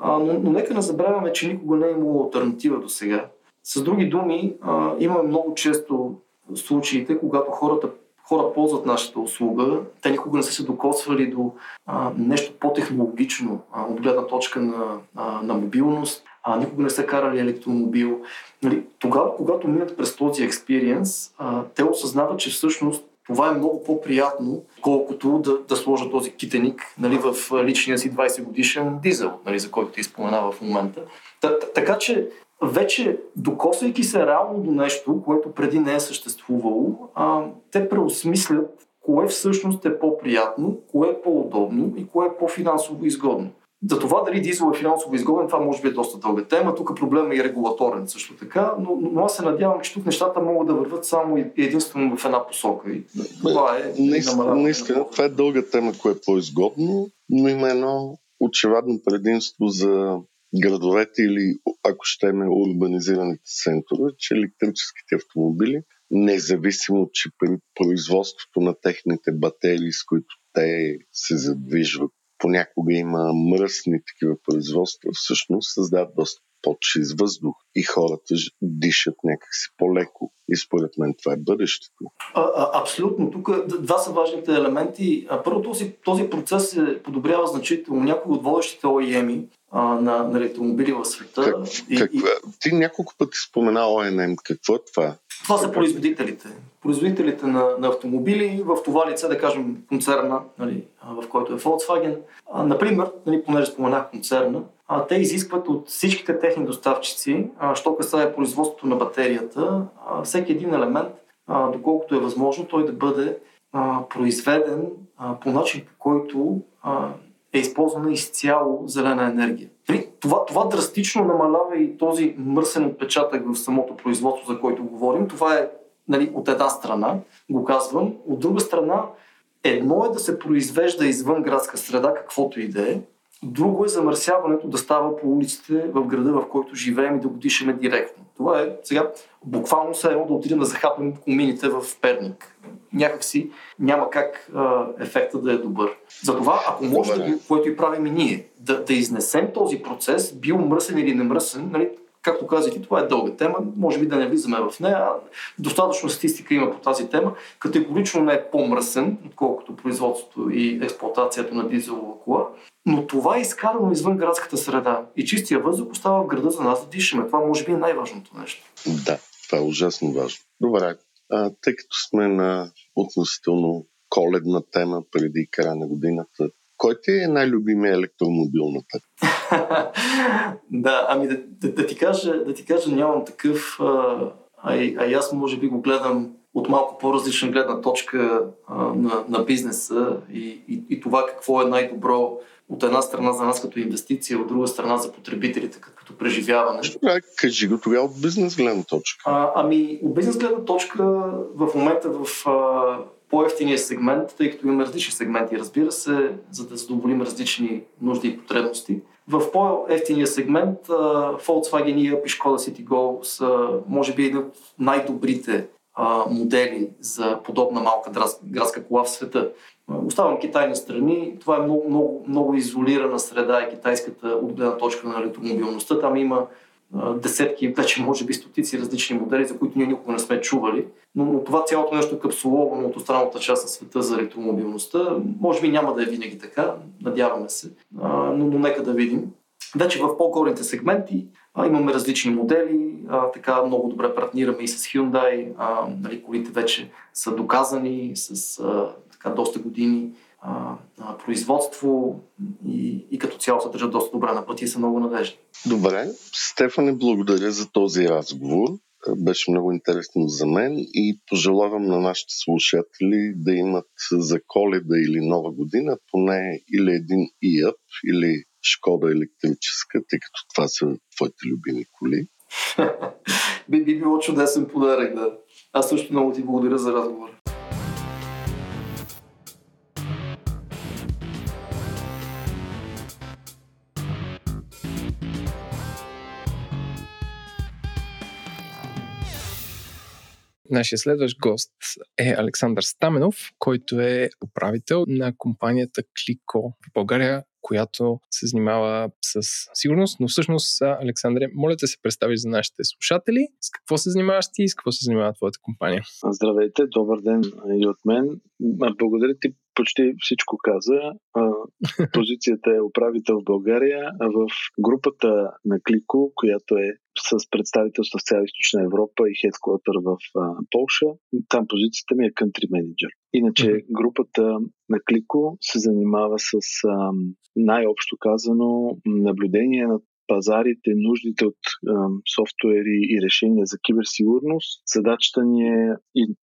а, но, но нека не забравяме, че никога не е имало альтернатива до сега. С други думи, а, има много често случаите, когато хората хора ползват нашата услуга, те никога не са се докосвали до а, нещо по-технологично а, от гледна точка на, а, на мобилност, а, никога не са карали електромобил. Нали, тогава, когато минат през този експириенс, те осъзнават, че всъщност това е много по-приятно, колкото да, да сложа този китеник нали, в личния си 20 годишен дизел, нали, за който ти споменава в момента. Та, така че вече докосвайки се реално до нещо, което преди не е съществувало, а, те преосмислят кое всъщност е по-приятно, кое е по-удобно и кое е по-финансово изгодно. За това дали дизел е финансово изгоден, това може би е доста дълга тема. Тук проблема е и регулаторен също така, но, но аз се надявам, че тук нещата могат да върват само и единствено в една посока. И това е. Наистина, това е дълга тема, кое е по-изгодно, но има едно очевидно предимство за градовете или, ако ще ме урбанизираните центрове, че електрическите автомобили, независимо, че при производството на техните батерии, с които те се задвижват понякога има мръсни такива производства, всъщност създават доста по-чист въздух и хората дишат някакси по-леко. И според мен това е бъдещето. А, а, абсолютно. Тук два са важните елементи. Първо, този, този процес се подобрява значително. Някои от водещите OEM а, на, на електромобили в света. Как, и, как, и... Ти няколко пъти спомена ОНМ. Какво е това? Това са производителите. Производителите на, на автомобили, в това лице, да кажем, концерна, нали, в който е Volkswagen. А, например, нали, понеже споменах концерна, а, те изискват от всичките техни доставчици, а, що касае производството на батерията, а, всеки един елемент, а, доколкото е възможно, той да бъде а, произведен а, по начин, по който а, е използвана изцяло зелена енергия. Нали, това, това драстично намалява и този мърсен отпечатък в самото производство, за който говорим. Това е нали, от една страна, го казвам. От друга страна, едно е да се произвежда извън градска среда, каквото и да е. Друго е замърсяването да става по улиците в града, в който живеем и да го дишаме директно. Това е сега буквално се едно да отидем да захапнем комините в Перник. Някакси няма как а, ефекта да е добър. Затова, ако може да го, което и правим и ние, да, да изнесем този процес, бил мръсен или не мръсен, нали, Както казах и това е дълга тема, може би да не влизаме в нея. Достатъчно статистика има по тази тема. Категорично не е по-мръсен, отколкото производството и експлуатацията на дизелова кола. Но това е изкарано извън градската среда. И чистия въздух остава в града за нас да дишаме. Това може би е най-важното нещо. Да, това е ужасно важно. Добре, а, тъй като сме на относително коледна тема преди края на годината, кой ти е най-любимия електромобил на теб? [LAUGHS] да, ами да, да, да, ти кажа, да ти кажа, нямам такъв, а, а, а и аз може би го гледам от малко по-различна гледна точка а, на, на бизнеса и, и, и това какво е най-добро от една страна за нас като инвестиция, от друга страна за потребителите като преживяване. Да, кажи го тогава от бизнес гледна точка. А, ами, от бизнес гледна точка в момента в а, по-ефтиния сегмент, тъй като имаме различни сегменти, разбира се, за да задоволим различни нужди и потребности. В по-ефтиния сегмент Volkswagen и и Skoda Citigo са, може би, един от най-добрите модели за подобна малка градска кола в света. Оставам Китай на страни. Това е много, много, много изолирана среда и китайската от гледна точка на електромобилността. Там има десетки, вече може би стотици различни модели, за които ние никога не сме чували. Но, но това цялото нещо е капсуловано от останалата част на света за електромобилността. Може би няма да е винаги така, надяваме се, а, но, но нека да видим. Вече в по-горните сегменти а, имаме различни модели, а, така много добре партнираме и с Hyundai, а, нали, колите вече са доказани с а, така, доста години а, а, производство и, и като цяло се държат доста добре на пъти и са много надежни. Добре. Стефане, благодаря за този разговор. Беше много интересно за мен и пожелавам на нашите слушатели да имат за коледа или нова година поне или един ИАП, или Шкода електрическа, тъй като това са твоите любими коли. [LAUGHS] би, би било чудесен подарък, да. Аз също много ти благодаря за разговора. Нашия следващ гост е Александър Стаменов, който е управител на компанията Клико в България, която се занимава с сигурност. Но всъщност, Александре, моля да се представиш за нашите слушатели. С какво се занимаваш ти и с какво се занимава твоята компания? Здравейте, добър ден и от мен. Благодаря ти почти всичко каза. Позицията е управител в България, а в групата на Клико, която е с представителство в цяла Източна Европа и хедквотър в Полша, там позицията ми е country manager. Иначе групата на Клико се занимава с най-общо казано наблюдение на пазарите, нуждите от е, софтуери и решения за киберсигурност. Задачата ни е и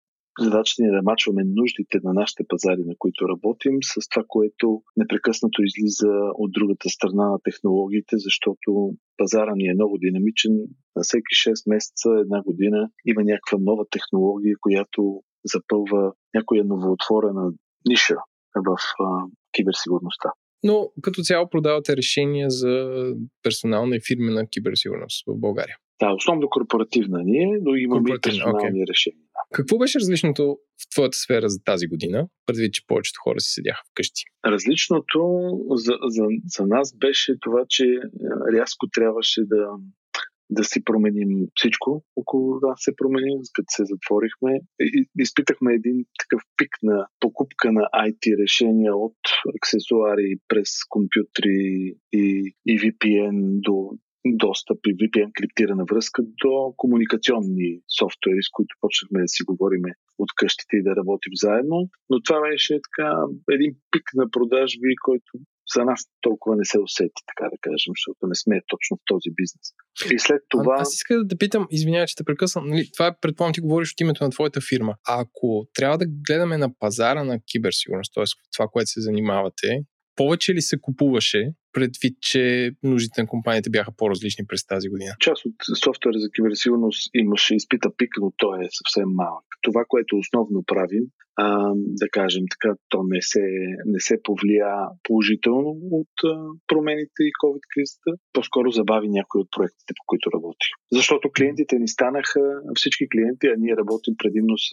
Задачата ни е да мачваме нуждите на нашите пазари, на които работим, с това, което непрекъснато излиза от другата страна на технологиите, защото пазара ни е много динамичен. На всеки 6 месеца, една година има някаква нова технология, която запълва някоя новоотворена ниша в а, киберсигурността. Но като цяло продавате решения за персонална и фирмена киберсигурност в България. Да, основно корпоративна ние, но имаме и персонални okay. решения. Какво беше различното в твоята сфера за тази година, предвид, че повечето хора си седяха вкъщи? Различното за, за, за нас беше това, че е, рязко трябваше да, да си променим всичко около нас се промени, като се затворихме. И, изпитахме един такъв пик на покупка на IT решения от аксесуари през компютри и, и VPN до достъп и VPN криптирана връзка до комуникационни софтуери, с които почнахме да си говорим от къщите и да работим заедно. Но това беше така един пик на продажби, който за нас толкова не се усети, така да кажем, защото не сме точно в този бизнес. И след това... А, аз иска да те питам, извинявай, че те прекъсвам, нали, това е, предполагам, ти говориш от името на твоята фирма. А ако трябва да гледаме на пазара на киберсигурност, т.е. това, което се занимавате, повече ли се купуваше, предвид, че нуждите на компаниите бяха по-различни през тази година? Част от софтуера за киберсигурност имаше изпита пик, но той е съвсем малък. Това, което основно правим, а, да кажем така, то не се, не се повлия положително от а, промените и COVID-кризата, по-скоро забави някои от проектите, по които работих. Защото клиентите ни станаха, всички клиенти, а ние работим предимно с,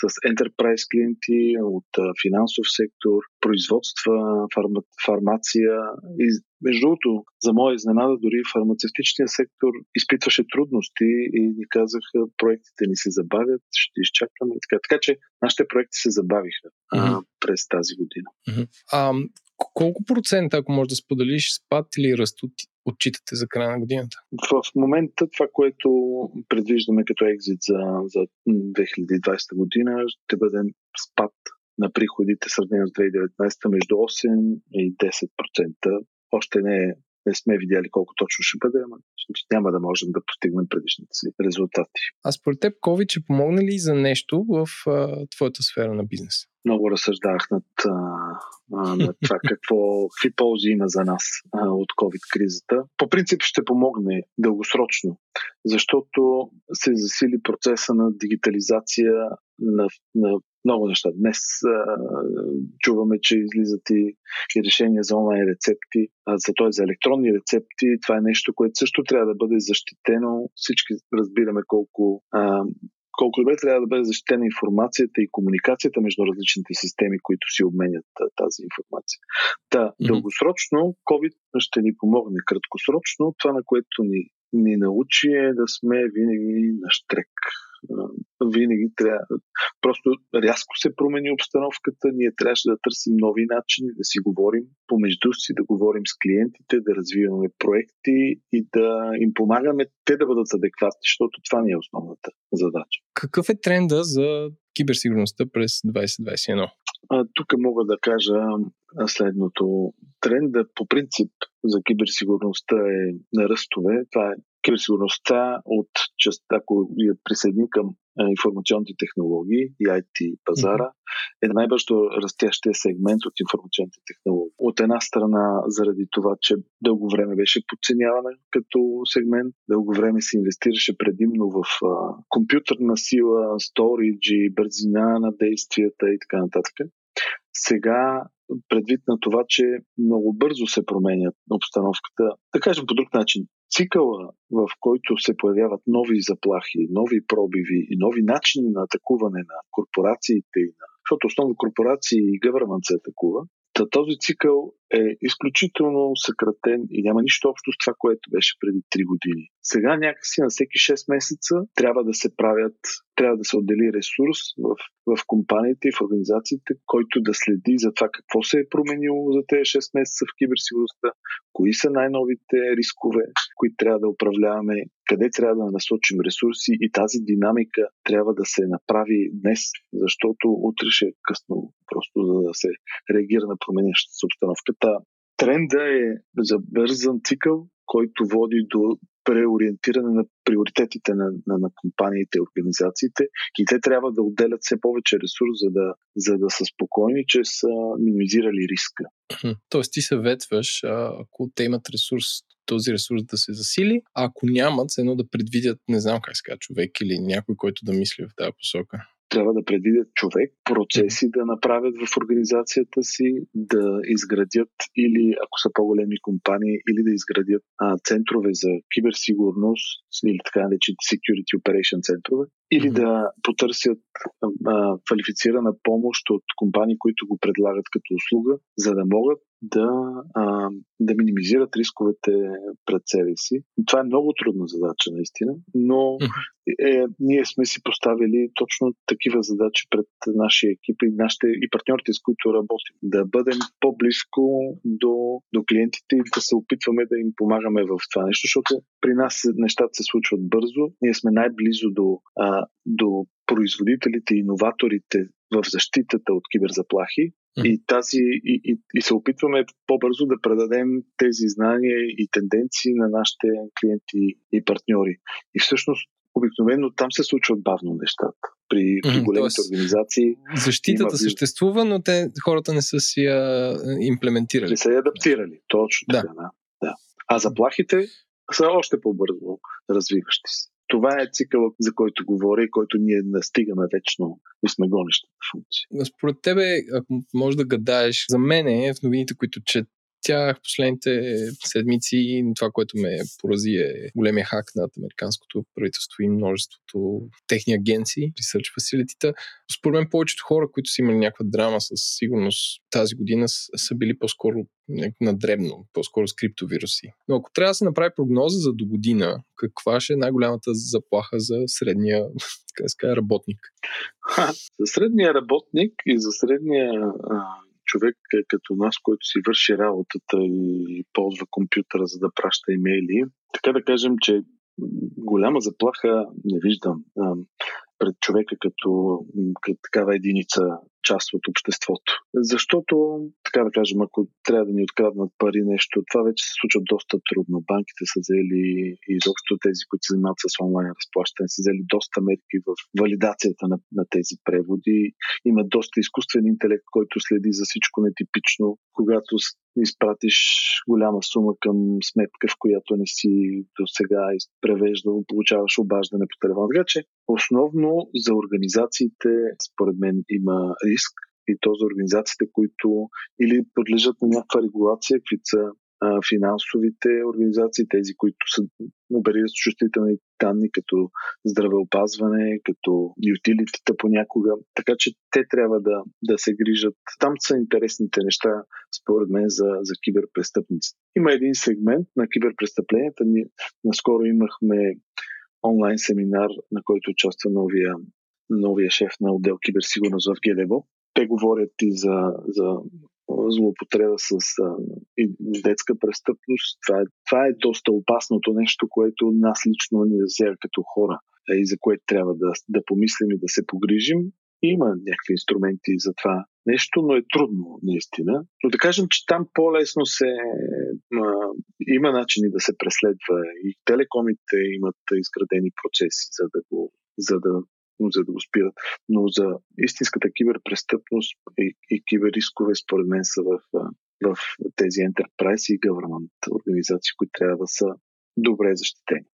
с enterprise клиенти от а, финансов сектор, производства, фарма, фармация и между другото, за моя изненада, дори фармацевтичният сектор изпитваше трудности и ни казаха, проектите ни се забавят, ще изчакваме и така. Така че нашите проекти се забавиха mm-hmm. а, през тази година. Mm-hmm. А, колко процента, ако можеш да споделиш, спад или ръст от, отчитате за края на годината? В момента това, което предвиждаме като екзит за, за 2020 година, ще бъде спад на приходите, сравнено с 2019 между 8 и 10% още не, не сме видяли колко точно ще бъде, ама няма да можем да постигнем предишните си резултати. А според теб COVID ще помогне ли за нещо в а, твоята сфера на бизнес? Много разсъждавах над, а, а, над това [LAUGHS] какво, какви ползи има за нас а, от COVID-кризата. По принцип ще помогне дългосрочно, защото се засили процеса на дигитализация на, на много неща. Днес а, чуваме, че излизат и, и решения за онлайн рецепти, а, за, т.е. за електронни рецепти. Това е нещо, което също трябва да бъде защитено. Всички разбираме колко а, колко добре трябва да бъде защитена информацията и комуникацията между различните системи, които си обменят тази информация. Та, mm-hmm. дългосрочно COVID ще ни помогне. Краткосрочно това, на което ни, ни научи е да сме винаги на штрек винаги трябва. Просто рязко се промени обстановката. Ние трябваше да търсим нови начини, да си говорим помежду си, да говорим с клиентите, да развиваме проекти и да им помагаме те да бъдат адекватни, защото това ни е основната задача. Какъв е тренда за киберсигурността през 2021? А, тук мога да кажа следното. Тренда по принцип за киберсигурността е на ръстове. Това е киберсигурността от част, ако я присъедини към информационните технологии и IT пазара, е най-бързо растящия сегмент от информационните технологии. От една страна, заради това, че дълго време беше подценявана като сегмент, дълго време се инвестираше предимно в а, компютърна сила, сториджи, бързина на действията и така нататък. Сега предвид на това, че много бързо се променят обстановката, да кажем по друг начин, цикъла, в който се появяват нови заплахи, нови пробиви и нови начини на атакуване на корпорациите и на защото основно корпорации и гъвърмент се атакува, Та този цикъл е изключително съкратен и няма нищо общо с това, което беше преди 3 години. Сега някакси на всеки 6 месеца трябва да се правят, трябва да се отдели ресурс в, в компаниите и в организациите, който да следи за това какво се е променило за тези 6 месеца в киберсигурността, кои са най-новите рискове, които трябва да управляваме, къде трябва да насочим ресурси и тази динамика трябва да се направи днес, защото утре ще е късно просто за да се реагира на променящата се обстановка. Тренда е за бързан цикъл, който води до преориентиране на приоритетите на, на, на компаниите и организациите и те трябва да отделят все повече ресурс, за да, за да са спокойни, че са минимизирали риска. Тоест ти съветваш, ако те имат ресурс, този ресурс да се засили, а ако нямат, едно да предвидят, не знам как сега, човек или някой, който да мисли в тази посока трябва да предвидят човек, процеси да направят в организацията си, да изградят или, ако са по-големи компании, или да изградят а, центрове за киберсигурност или така наречените security operation центрове, или да потърсят а, квалифицирана помощ от компании, които го предлагат като услуга, за да могат да, а, да минимизират рисковете пред себе си. Това е много трудна задача, наистина, но е, ние сме си поставили точно такива задачи пред нашия екип и нашите и партньорите, с които работим. Да бъдем по-близко до, до клиентите и да се опитваме да им помагаме в това нещо, защото при нас нещата се случват бързо. Ние сме най-близо до, а, до производителите иноваторите в защитата от киберзаплахи и, тази, и, и, и се опитваме по-бързо да предадем тези знания и тенденции на нашите клиенти и партньори. И всъщност обикновено там се случват бавно нещата. При, при големите Тоест, организации. Защитата има... съществува, но те, хората не са си я имплементирали. Не са я адаптирали. Точно да. така, да. да. А заплахите са още по-бързо развиващи се. Това е цикъл, за който говоря и който ние настигаме вечно и сме гонещата функция. Според тебе, ако можеш да гадаеш, за мен е в новините, които чет, тях последните седмици това, което ме порази е големия хак над американското правителство и множеството техни агенции, research facility Според мен повечето хора, които са имали някаква драма със сигурност тази година са били по-скоро на дребно, по-скоро с криптовируси. Но ако трябва да се направи прогноза за до година, каква ще е най-голямата заплаха за средния [LAUGHS] така работник? Ха, за средния работник и за средния а, човек е като нас, който си върши работата и ползва компютъра, за да праща имейли. Така да кажем, че голяма заплаха не виждам пред човека като, като такава единица част от обществото. Защото, така да кажем, ако трябва да ни откраднат пари нещо, това вече се случва доста трудно. Банките са взели и изобщо тези, които се занимават с онлайн разплащане, са взели доста мерки в валидацията на, на тези преводи. Има доста изкуствен интелект, който следи за всичко нетипично. Когато изпратиш голяма сума към сметка, в която не си до сега превеждал, получаваш обаждане по телефона. Така че основно за организациите, според мен, има риск и то за организациите, които или подлежат на някаква регулация, каквито са финансовите организации, тези, които са оперират с чувствителни данни, като здравеопазване, като ютилитета понякога. Така че те трябва да, да се грижат. Там са интересните неща, според мен, за, за киберпрестъпниците. Има един сегмент на киберпрестъпленията. Ние наскоро имахме онлайн семинар, на който участва новия новия шеф на отдел киберсигурност в Гелево. Те говорят и за, за злоупотреба с а, и детска престъпност. Това е, това е доста опасното нещо, което нас лично ни засяга като хора и за което трябва да, да помислим и да се погрижим. Има някакви инструменти за това нещо, но е трудно, наистина. Но да кажем, че там по-лесно се. А, има начини да се преследва и телекомите имат изградени процеси, за да го за да за да го спират. Но за истинската киберпрестъпност и, и киберрискове, според мен, са в, в тези enterprise и government организации, които трябва да са добре защитени.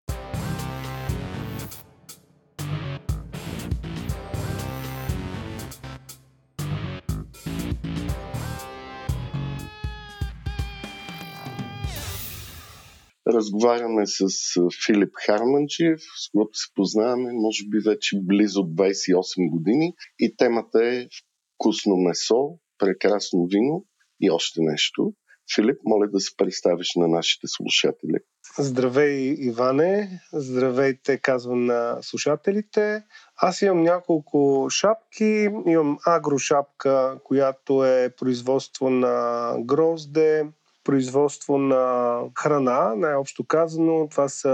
Разговаряме с Филип Харманджиев, с когото се познаваме, може би вече близо 28 години. И темата е вкусно месо, прекрасно вино и още нещо. Филип, моля да се представиш на нашите слушатели. Здравей, Иване. Здравейте, казвам на слушателите. Аз имам няколко шапки. Имам агрошапка, която е производство на грозде, производство на храна, най-общо казано. Това са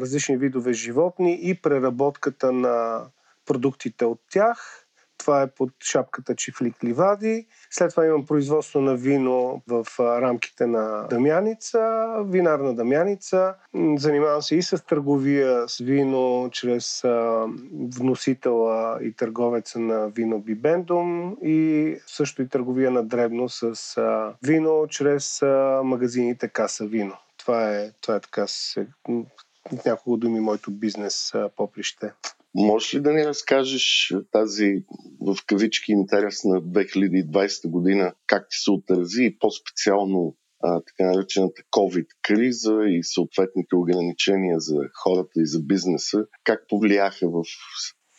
различни видове животни и преработката на продуктите от тях. Това е под шапката Чифлик Ливади. След това имам производство на вино в рамките на Дамяница, винарна Дамяница. Занимавам се и с търговия с вино чрез вносителя и търговеца на вино Бибендум и също и търговия на дребно с вино чрез магазините Каса Вино. Това е, това е така се, няколко думи моето бизнес поприще. Можеш ли да ни разкажеш тази в кавички интересна 2020 година, как ти се отрази и по-специално а, така наречената COVID-криза и съответните ограничения за хората и за бизнеса, как повлияха в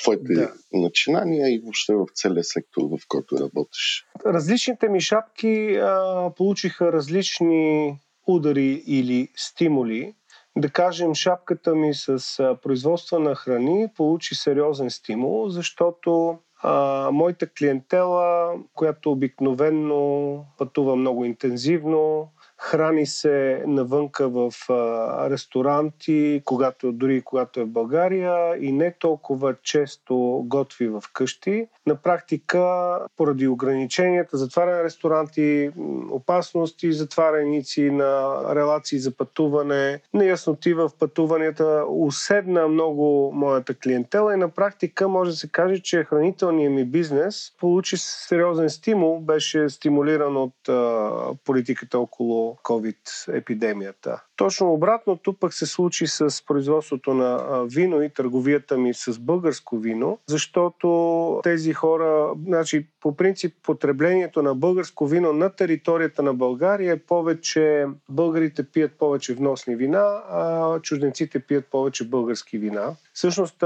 твоите да. начинания и въобще в целия сектор, в който работиш? Различните ми шапки а, получиха различни удари или стимули да кажем, шапката ми с производство на храни получи сериозен стимул, защото а, моята клиентела, която обикновенно пътува много интензивно, храни се навънка в а, ресторанти, когато, дори когато е в България и не толкова често готви в къщи. На практика, поради ограниченията, затваряне на ресторанти, опасности, затваряници на релации за пътуване, неясноти в пътуванията, уседна много моята клиентела и на практика може да се каже, че хранителният ми бизнес получи сериозен стимул, беше стимулиран от а, политиката около COVID-епидемията. Точно обратното пък се случи с производството на вино и търговията ми с българско вино, защото тези хора, значи по принцип потреблението на българско вино на територията на България е повече, българите пият повече вносни вина, а чужденците пият повече български вина. Всъщност,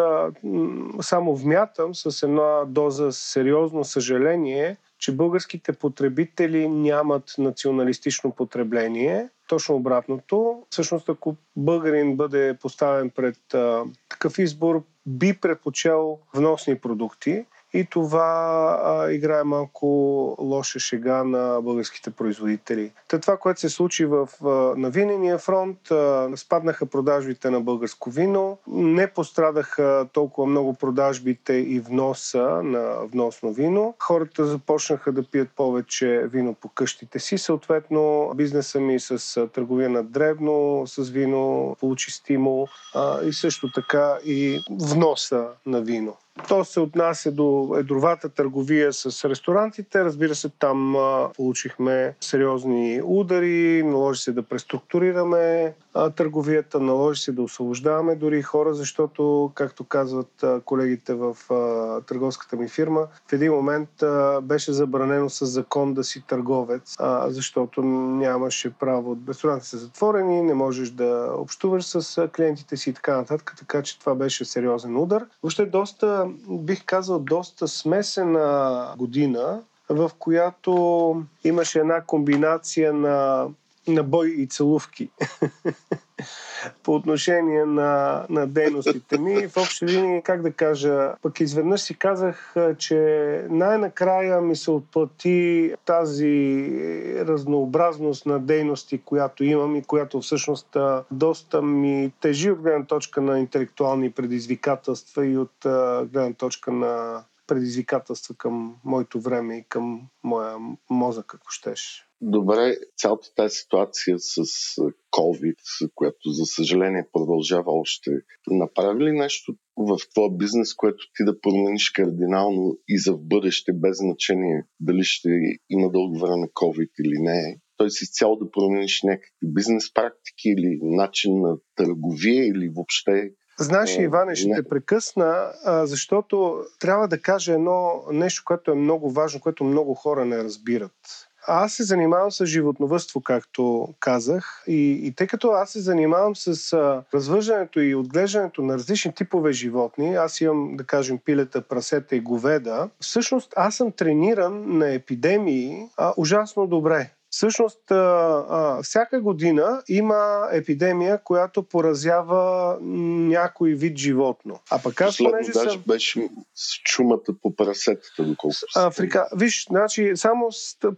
само вмятам с една доза сериозно съжаление, че българските потребители нямат националистично потребление. Точно обратното. Всъщност, ако българин бъде поставен пред а, такъв избор, би предпочел вносни продукти. И това а, играе малко лоша шега на българските производители. Та това, което се случи в, а, на винения фронт, а, спаднаха продажбите на българско вино, не пострадаха толкова много продажбите и вноса на вносно вино. Хората започнаха да пият повече вино по къщите си. Съответно, бизнеса ми с търговия на дребно, с вино получи стимул а, и също така и вноса на вино. То се отнася до едровата търговия с ресторантите. Разбира се, там получихме сериозни удари, наложи се да преструктурираме търговията, наложи се да освобождаваме дори хора, защото, както казват колегите в търговската ми фирма, в един момент беше забранено с закон да си търговец, защото нямаше право. Ресторантите са затворени, не можеш да общуваш с клиентите си и така нататък, така че това беше сериозен удар. Въобще доста бих казал, доста смесена година, в която имаше една комбинация на, на бой и целувки. [LAUGHS] по отношение на, на дейностите ми. В общи линии, как да кажа, пък изведнъж си казах, че най-накрая ми се отплати тази разнообразност на дейности, която имам и която всъщност доста ми тежи от гледна точка на интелектуални предизвикателства и от гледна точка на предизвикателства към моето време и към моя мозък, ако щеш. Добре, цялата тази ситуация с COVID, която за съжаление продължава още, направи ли нещо в твоя бизнес, което ти да промениш кардинално и за в бъдеще, без значение дали ще има дълго време COVID или не? Той си цяло да промениш някакви бизнес практики или начин на търговия или въобще Знаеш, Иване, ще те прекъсна, защото трябва да кажа едно нещо, което е много важно, което много хора не разбират. Аз се занимавам с животновътство, както казах, и, и тъй като аз се занимавам с а, развъждането и отглеждането на различни типове животни, аз имам, да кажем, пилета, прасета и говеда, всъщност аз съм трениран на епидемии а, ужасно добре. Всъщност, а, а, всяка година има епидемия, която поразява някой вид животно. А пък аз, понеже даже съм... беше с чумата по прасетата, доколко Африка. Виж, значи, само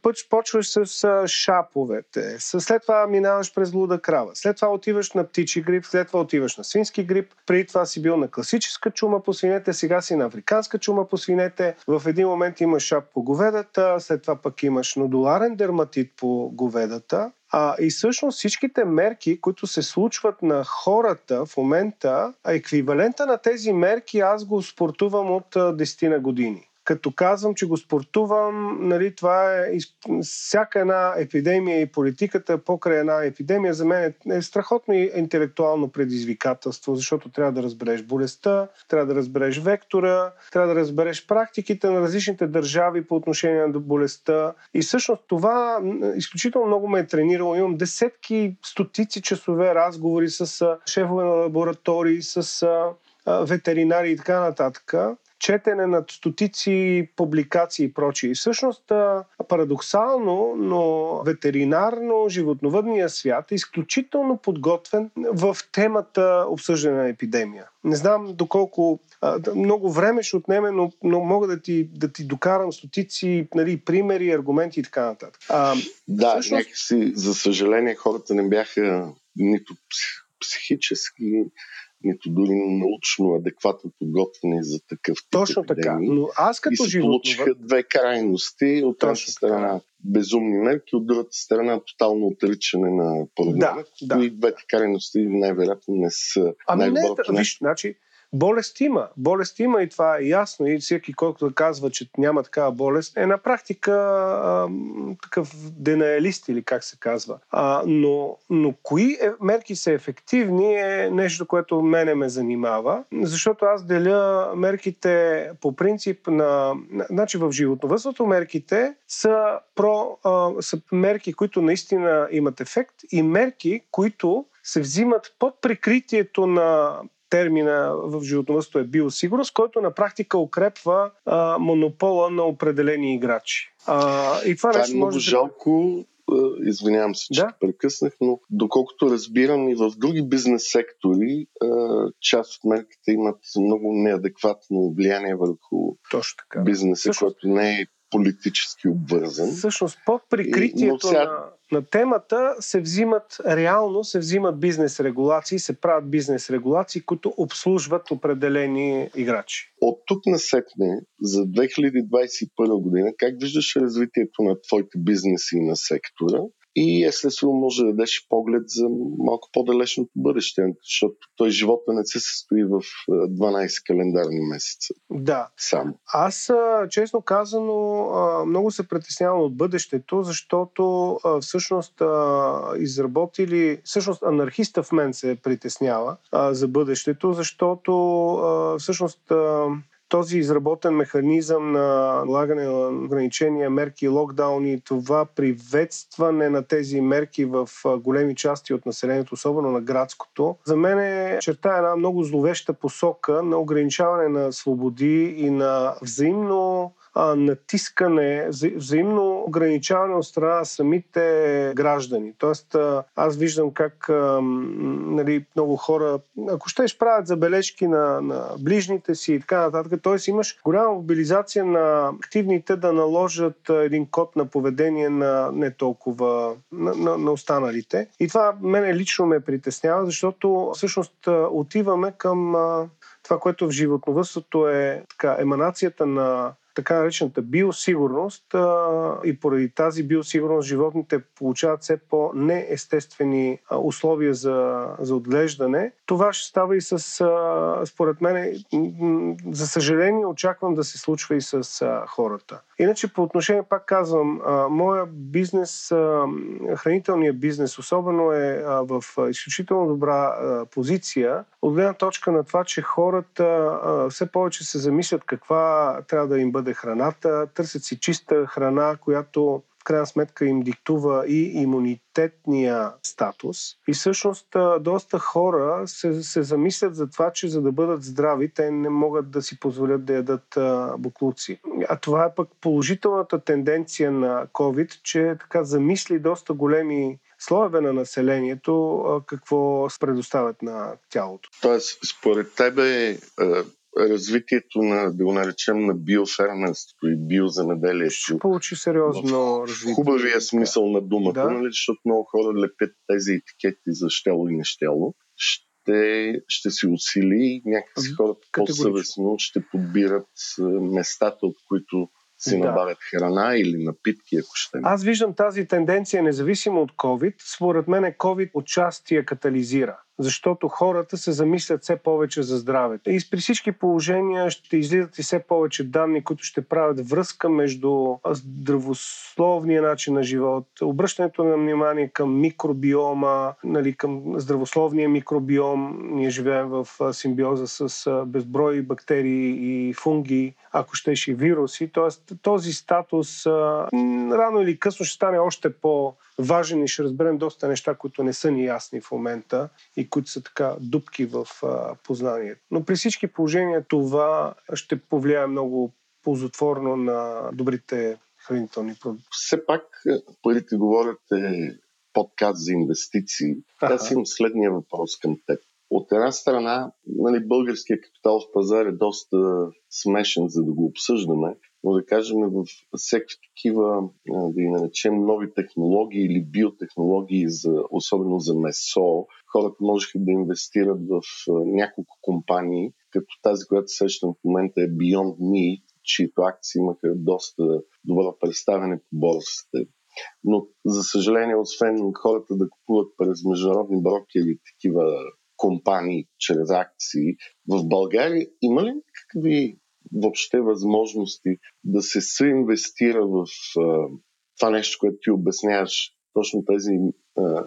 пъч, почваш с а, шаповете, след това минаваш през луда крава, след това отиваш на птичи грип, след това отиваш на свински грип, преди това си бил на класическа чума по свинете, сега си на африканска чума по свинете, в един момент имаш шап по говедата, след това пък имаш нодуларен дерматит по говедата. А, и всъщност всичките мерки, които се случват на хората в момента, еквивалента на тези мерки аз го спортувам от 10 на години като казвам, че го спортувам, нали, това е всяка една епидемия и политиката покрай една епидемия за мен е, страхотно и интелектуално предизвикателство, защото трябва да разбереш болестта, трябва да разбереш вектора, трябва да разбереш практиките на различните държави по отношение на болестта. И всъщност това изключително много ме е тренирало. Имам десетки, стотици часове разговори с шефове на лаборатории, с ветеринари и така нататък четене на стотици публикации и прочие. И всъщност парадоксално, но ветеринарно животновъдния свят е изключително подготвен в темата обсъждане на епидемия. Не знам доколко много време ще отнеме, но, но мога да ти, да ти докарам стотици нали, примери, аргументи и така нататък. А, да, всъщност... някакси, за съжаление, хората не бяха нито психически, нито дори научно адекватно подготвени за такъв тип Точно така. Но аз като и се получиха две крайности. От една страна безумни мерки, от другата страна тотално отричане на проблема. Да, да. И двете крайности най-вероятно не са ами не, виж, значи, Болест има. Болест има и това е ясно. И всеки, който казва, че няма такава болест, е на практика а, такъв денаелист или как се казва. А, но, но кои е, мерки са ефективни е нещо, което мене ме занимава, защото аз деля мерките по принцип на... Значи в животновътството мерките са, про, а, са мерки, които наистина имат ефект и мерки, които се взимат под прикритието на термина в животновъдството е биосигурност, който на практика укрепва а, монопола на определени играчи. А, и това, това нещо е много може жалко. Извинявам се, че да? прекъснах, но доколкото разбирам и в други бизнес сектори, част от мерките имат много неадекватно влияние върху Точно така. бизнеса, Също... който не е политически обвързан. Всъщност, под прикритието сега... на, на темата се взимат, реално се взимат бизнес регулации, се правят бизнес регулации, които обслужват определени играчи. От тук на сетне, за 2021 година, как виждаш развитието на твоите бизнеси и на сектора? И естествено може да дадеш поглед за малко по-далечното бъдеще, защото той живота не се състои в 12 календарни месеца. Да. Само. Аз, честно казано, много се притеснявам от бъдещето, защото всъщност изработили, всъщност анархиста в мен се притеснява за бъдещето, защото всъщност този изработен механизъм на налагане на ограничения, мерки локдауни, това приветстване на тези мерки в големи части от населението, особено на градското, за мен е черта една много зловеща посока на ограничаване на свободи и на взаимно а, натискане, взаимно ограничаване от страна на самите граждани. Тоест, а, аз виждам как а, нали, много хора, ако ще правят забележки на, на ближните си и така нататък, т.е. имаш голяма мобилизация на активните да наложат един код на поведение на не толкова на, на, на останалите. И това мене лично ме притеснява, защото всъщност отиваме към това, което в животновъдството е така, еманацията на така наречената биосигурност а, и поради тази биосигурност животните получават все по-неестествени условия за, за отглеждане. Това ще става и с, а, според мен, за съжаление, очаквам да се случва и с а, хората. Иначе по отношение, пак казвам, а, моя бизнес, а, хранителният бизнес особено е а, в изключително добра а, позиция, от гледна точка на това, че хората а, все повече се замислят каква трябва да им бъде храната, търсят си чиста храна, която в крайна сметка им диктува и имунитетния статус. И всъщност доста хора се, се замислят за това, че за да бъдат здрави, те не могат да си позволят да ядат буклуци. А това е пък положителната тенденция на COVID, че така замисли доста големи слоеве на населението какво предоставят на тялото. Тоест, според тебе развитието на, да го наречем, на биофермерството и биоземеделието. Получи сериозно развитие. Хубавия смисъл на думата, да. нали, защото много хора лепят тези етикети за щело и нещело. Ще, ще се усили и някакси хората по-съвестно ще подбират местата, от които си да. набавят храна или напитки, ако ще. Аз виждам тази тенденция независимо от COVID. Според мен COVID отчасти я катализира защото хората се замислят все повече за здравето. И при всички положения ще излизат и все повече данни, които ще правят връзка между здравословния начин на живот, обръщането на внимание към микробиома, нали, към здравословния микробиом. Ние живеем в симбиоза с безброй бактерии и фунги, ако щеше и вируси. Тоест този статус рано или късно ще стане още по- важен и ще разберем доста неща, които не са ни ясни в момента и които са така дупки в а, познанието. Но при всички положения това ще повлияе много ползотворно на добрите хранителни продукти. Все пак парите говорят е подкаст за инвестиции. Ага. Аз имам следния въпрос към теб. От една страна, нали, българския капиталов пазар е доста смешен, за да го обсъждаме, но да кажем в всеки такива, да ги наречем, нови технологии или биотехнологии, за, особено за месо, хората можеха да инвестират в няколко компании, като тази, която срещам в момента е Beyond Meat, чието акции имаха доста добро представяне по борсите. Но, за съжаление, освен хората да купуват през международни броки или такива компании чрез акции, в България има ли какви въобще възможности да се съинвестира в а, това нещо, което ти обясняваш, точно тези а,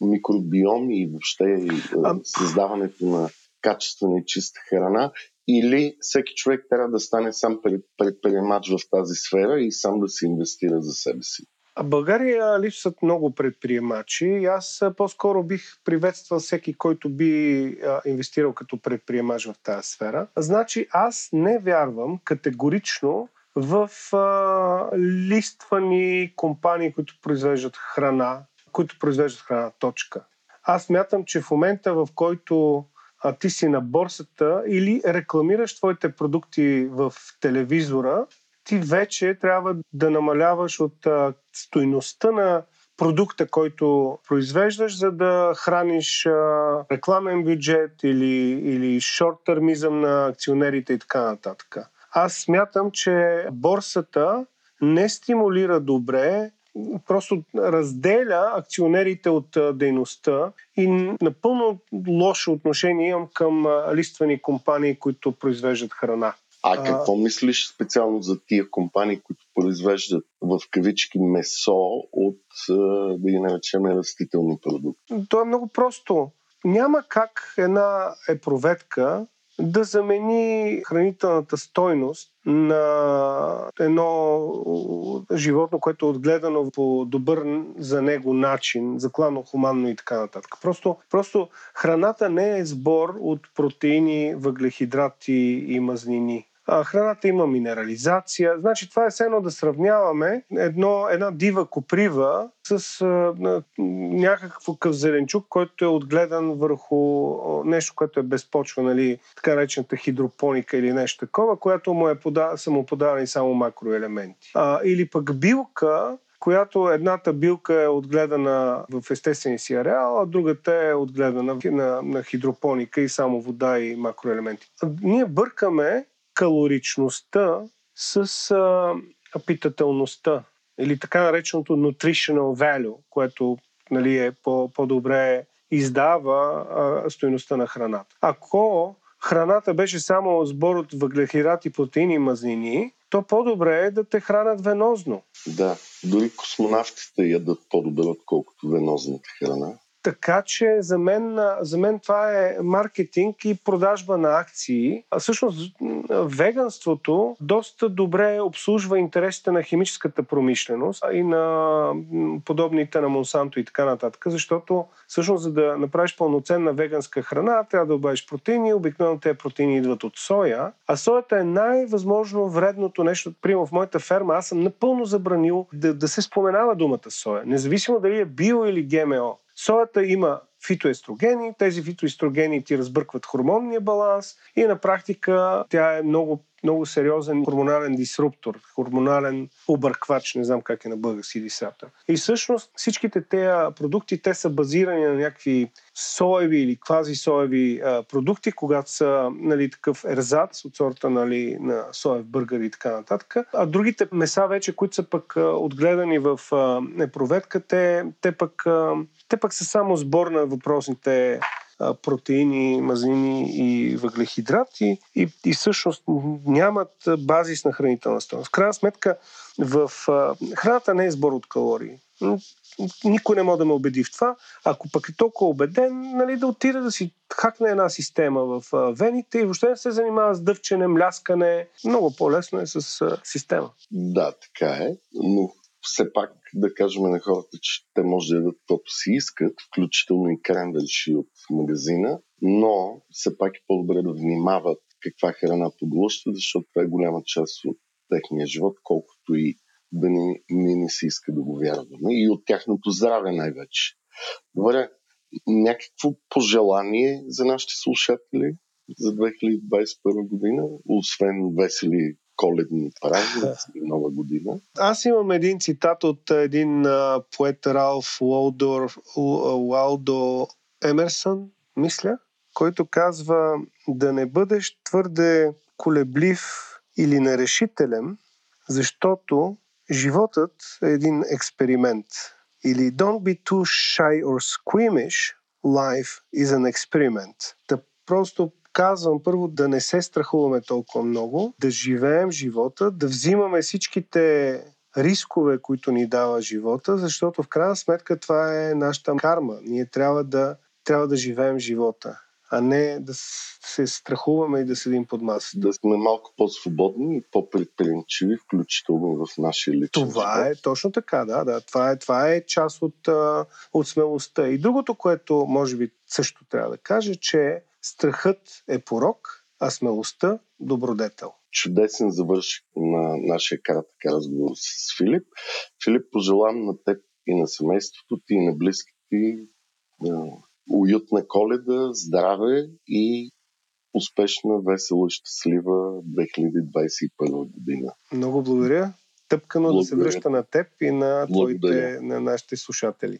микробиоми и въобще и, а, създаването на качествена и чиста храна или всеки човек трябва да стане сам предприемач в тази сфера и сам да се инвестира за себе си? А България липсват много предприемачи аз по-скоро бих приветствал всеки, който би инвестирал като предприемач в тази сфера. Значи аз не вярвам категорично в а, листвани компании, които произвеждат храна, които произвеждат храна. Точка. Аз мятам, че в момента, в който а, ти си на борсата или рекламираш твоите продукти в телевизора, ти вече трябва да намаляваш от а, стойността на продукта, който произвеждаш, за да храниш а, рекламен бюджет или, или шорт-термизъм на акционерите и така нататък. Аз смятам, че борсата не стимулира добре просто разделя акционерите от дейността и напълно лошо отношение имам към листвани компании, които произвеждат храна. А какво а... мислиш специално за тия компании, които произвеждат в кавички месо от, да ги наречем, растителни продукти? То е много просто. Няма как една епроветка да замени хранителната стойност на едно животно, което е отгледано по добър за него начин, заклано, хуманно и така нататък. Просто, просто храната не е сбор от протеини, въглехидрати и мазнини храната има минерализация. Значи това е едно да сравняваме едно, една дива коприва с а, някакъв зеленчук, който е отгледан върху нещо, което е безпочва, нали, така наречената хидропоника или нещо такова, което му е пода, са му подавани само макроелементи. А, или пък билка, която едната билка е отгледана в естествения си ареал, а другата е отгледана на, на хидропоника и само вода и макроелементи. Ние бъркаме калоричността с а, питателността или така нареченото nutritional value, което нали, е по, по-добре издава а, стоеността на храната. Ако храната беше само сбор от въглехидрати, протеини и мазнини, то по-добре е да те хранят венозно. Да, дори космонавтите ядат по-добре, отколкото венозната храна. Така че за мен, за мен това е маркетинг и продажба на акции. А всъщност веганството доста добре обслужва интересите на химическата промишленост и на подобните на Монсанто и така нататък, защото всъщност за да направиш пълноценна веганска храна, трябва да обадиш протеини. Обикновено тези протеини идват от соя, а соята е най-възможно вредното нещо. Примерно в моята ферма аз съм напълно забранил да, да се споменава думата соя, независимо дали е био или ГМО. Соята има фитоестрогени, тези фитоестрогени ти разбъркват хормонния баланс и на практика тя е много много сериозен хормонален дисруптор, хормонален обърквач, не знам как е на български дисруптор. И всъщност всичките тези продукти, те са базирани на някакви соеви или квази соеви продукти, когато са нали, такъв ерзац от сорта нали, на соев бъргър и така нататък. А другите меса вече, които са пък отгледани в непроветка, те, те, пък, те пък са само сбор на въпросните протеини, мазнини и въглехидрати и, и всъщност нямат базисна хранителна стойност. В крайна сметка, в храната не е сбор от калории. Никой не може да ме убеди в това. Ако пък е толкова убеден, нали, да отида да си хакне една система в вените и въобще не се занимава с дъвчене, мляскане. Много по-лесно е с система. Да, така е. Но все пак да кажем на хората, че те може да ядат каквото си искат, включително и кренвирши от магазина, но все пак е по-добре да внимават каква храна поглъщат, защото това е голяма част от техния живот, колкото и да ни, ни не се иска да го вярваме. И от тяхното здраве най-вече. Добре, някакво пожелание за нашите слушатели за 2021 година, освен весели коледни празници нова година. Аз имам един цитат от един а, поет Ралф Уолдор, Уалдо Емерсън, мисля, който казва да не бъдеш твърде колеблив или нерешителен, защото животът е един експеримент. Или don't be too shy or squeamish, life is an experiment. Да просто казвам първо да не се страхуваме толкова много, да живеем живота, да взимаме всичките рискове, които ни дава живота, защото в крайна сметка това е нашата карма. Ние трябва да, трябва да живеем живота а не да се страхуваме и да седим под масата. Да сме малко по-свободни и по-предприемчиви, включително в нашия личен Това живот. е точно така, да. да. Това, е, това е част от, от смелостта. И другото, което може би също трябва да кажа, че страхът е порок, а смелостта добродетел. Чудесен завършик на нашия кратък разговор с Филип. Филип, пожелавам на теб и на семейството ти и на близките ти уютна коледа, здраве и успешна, весела и щастлива 2021 година. Много благодаря. Тъпкано благодаря. да се връща на теб и на, твоите, на нашите слушатели.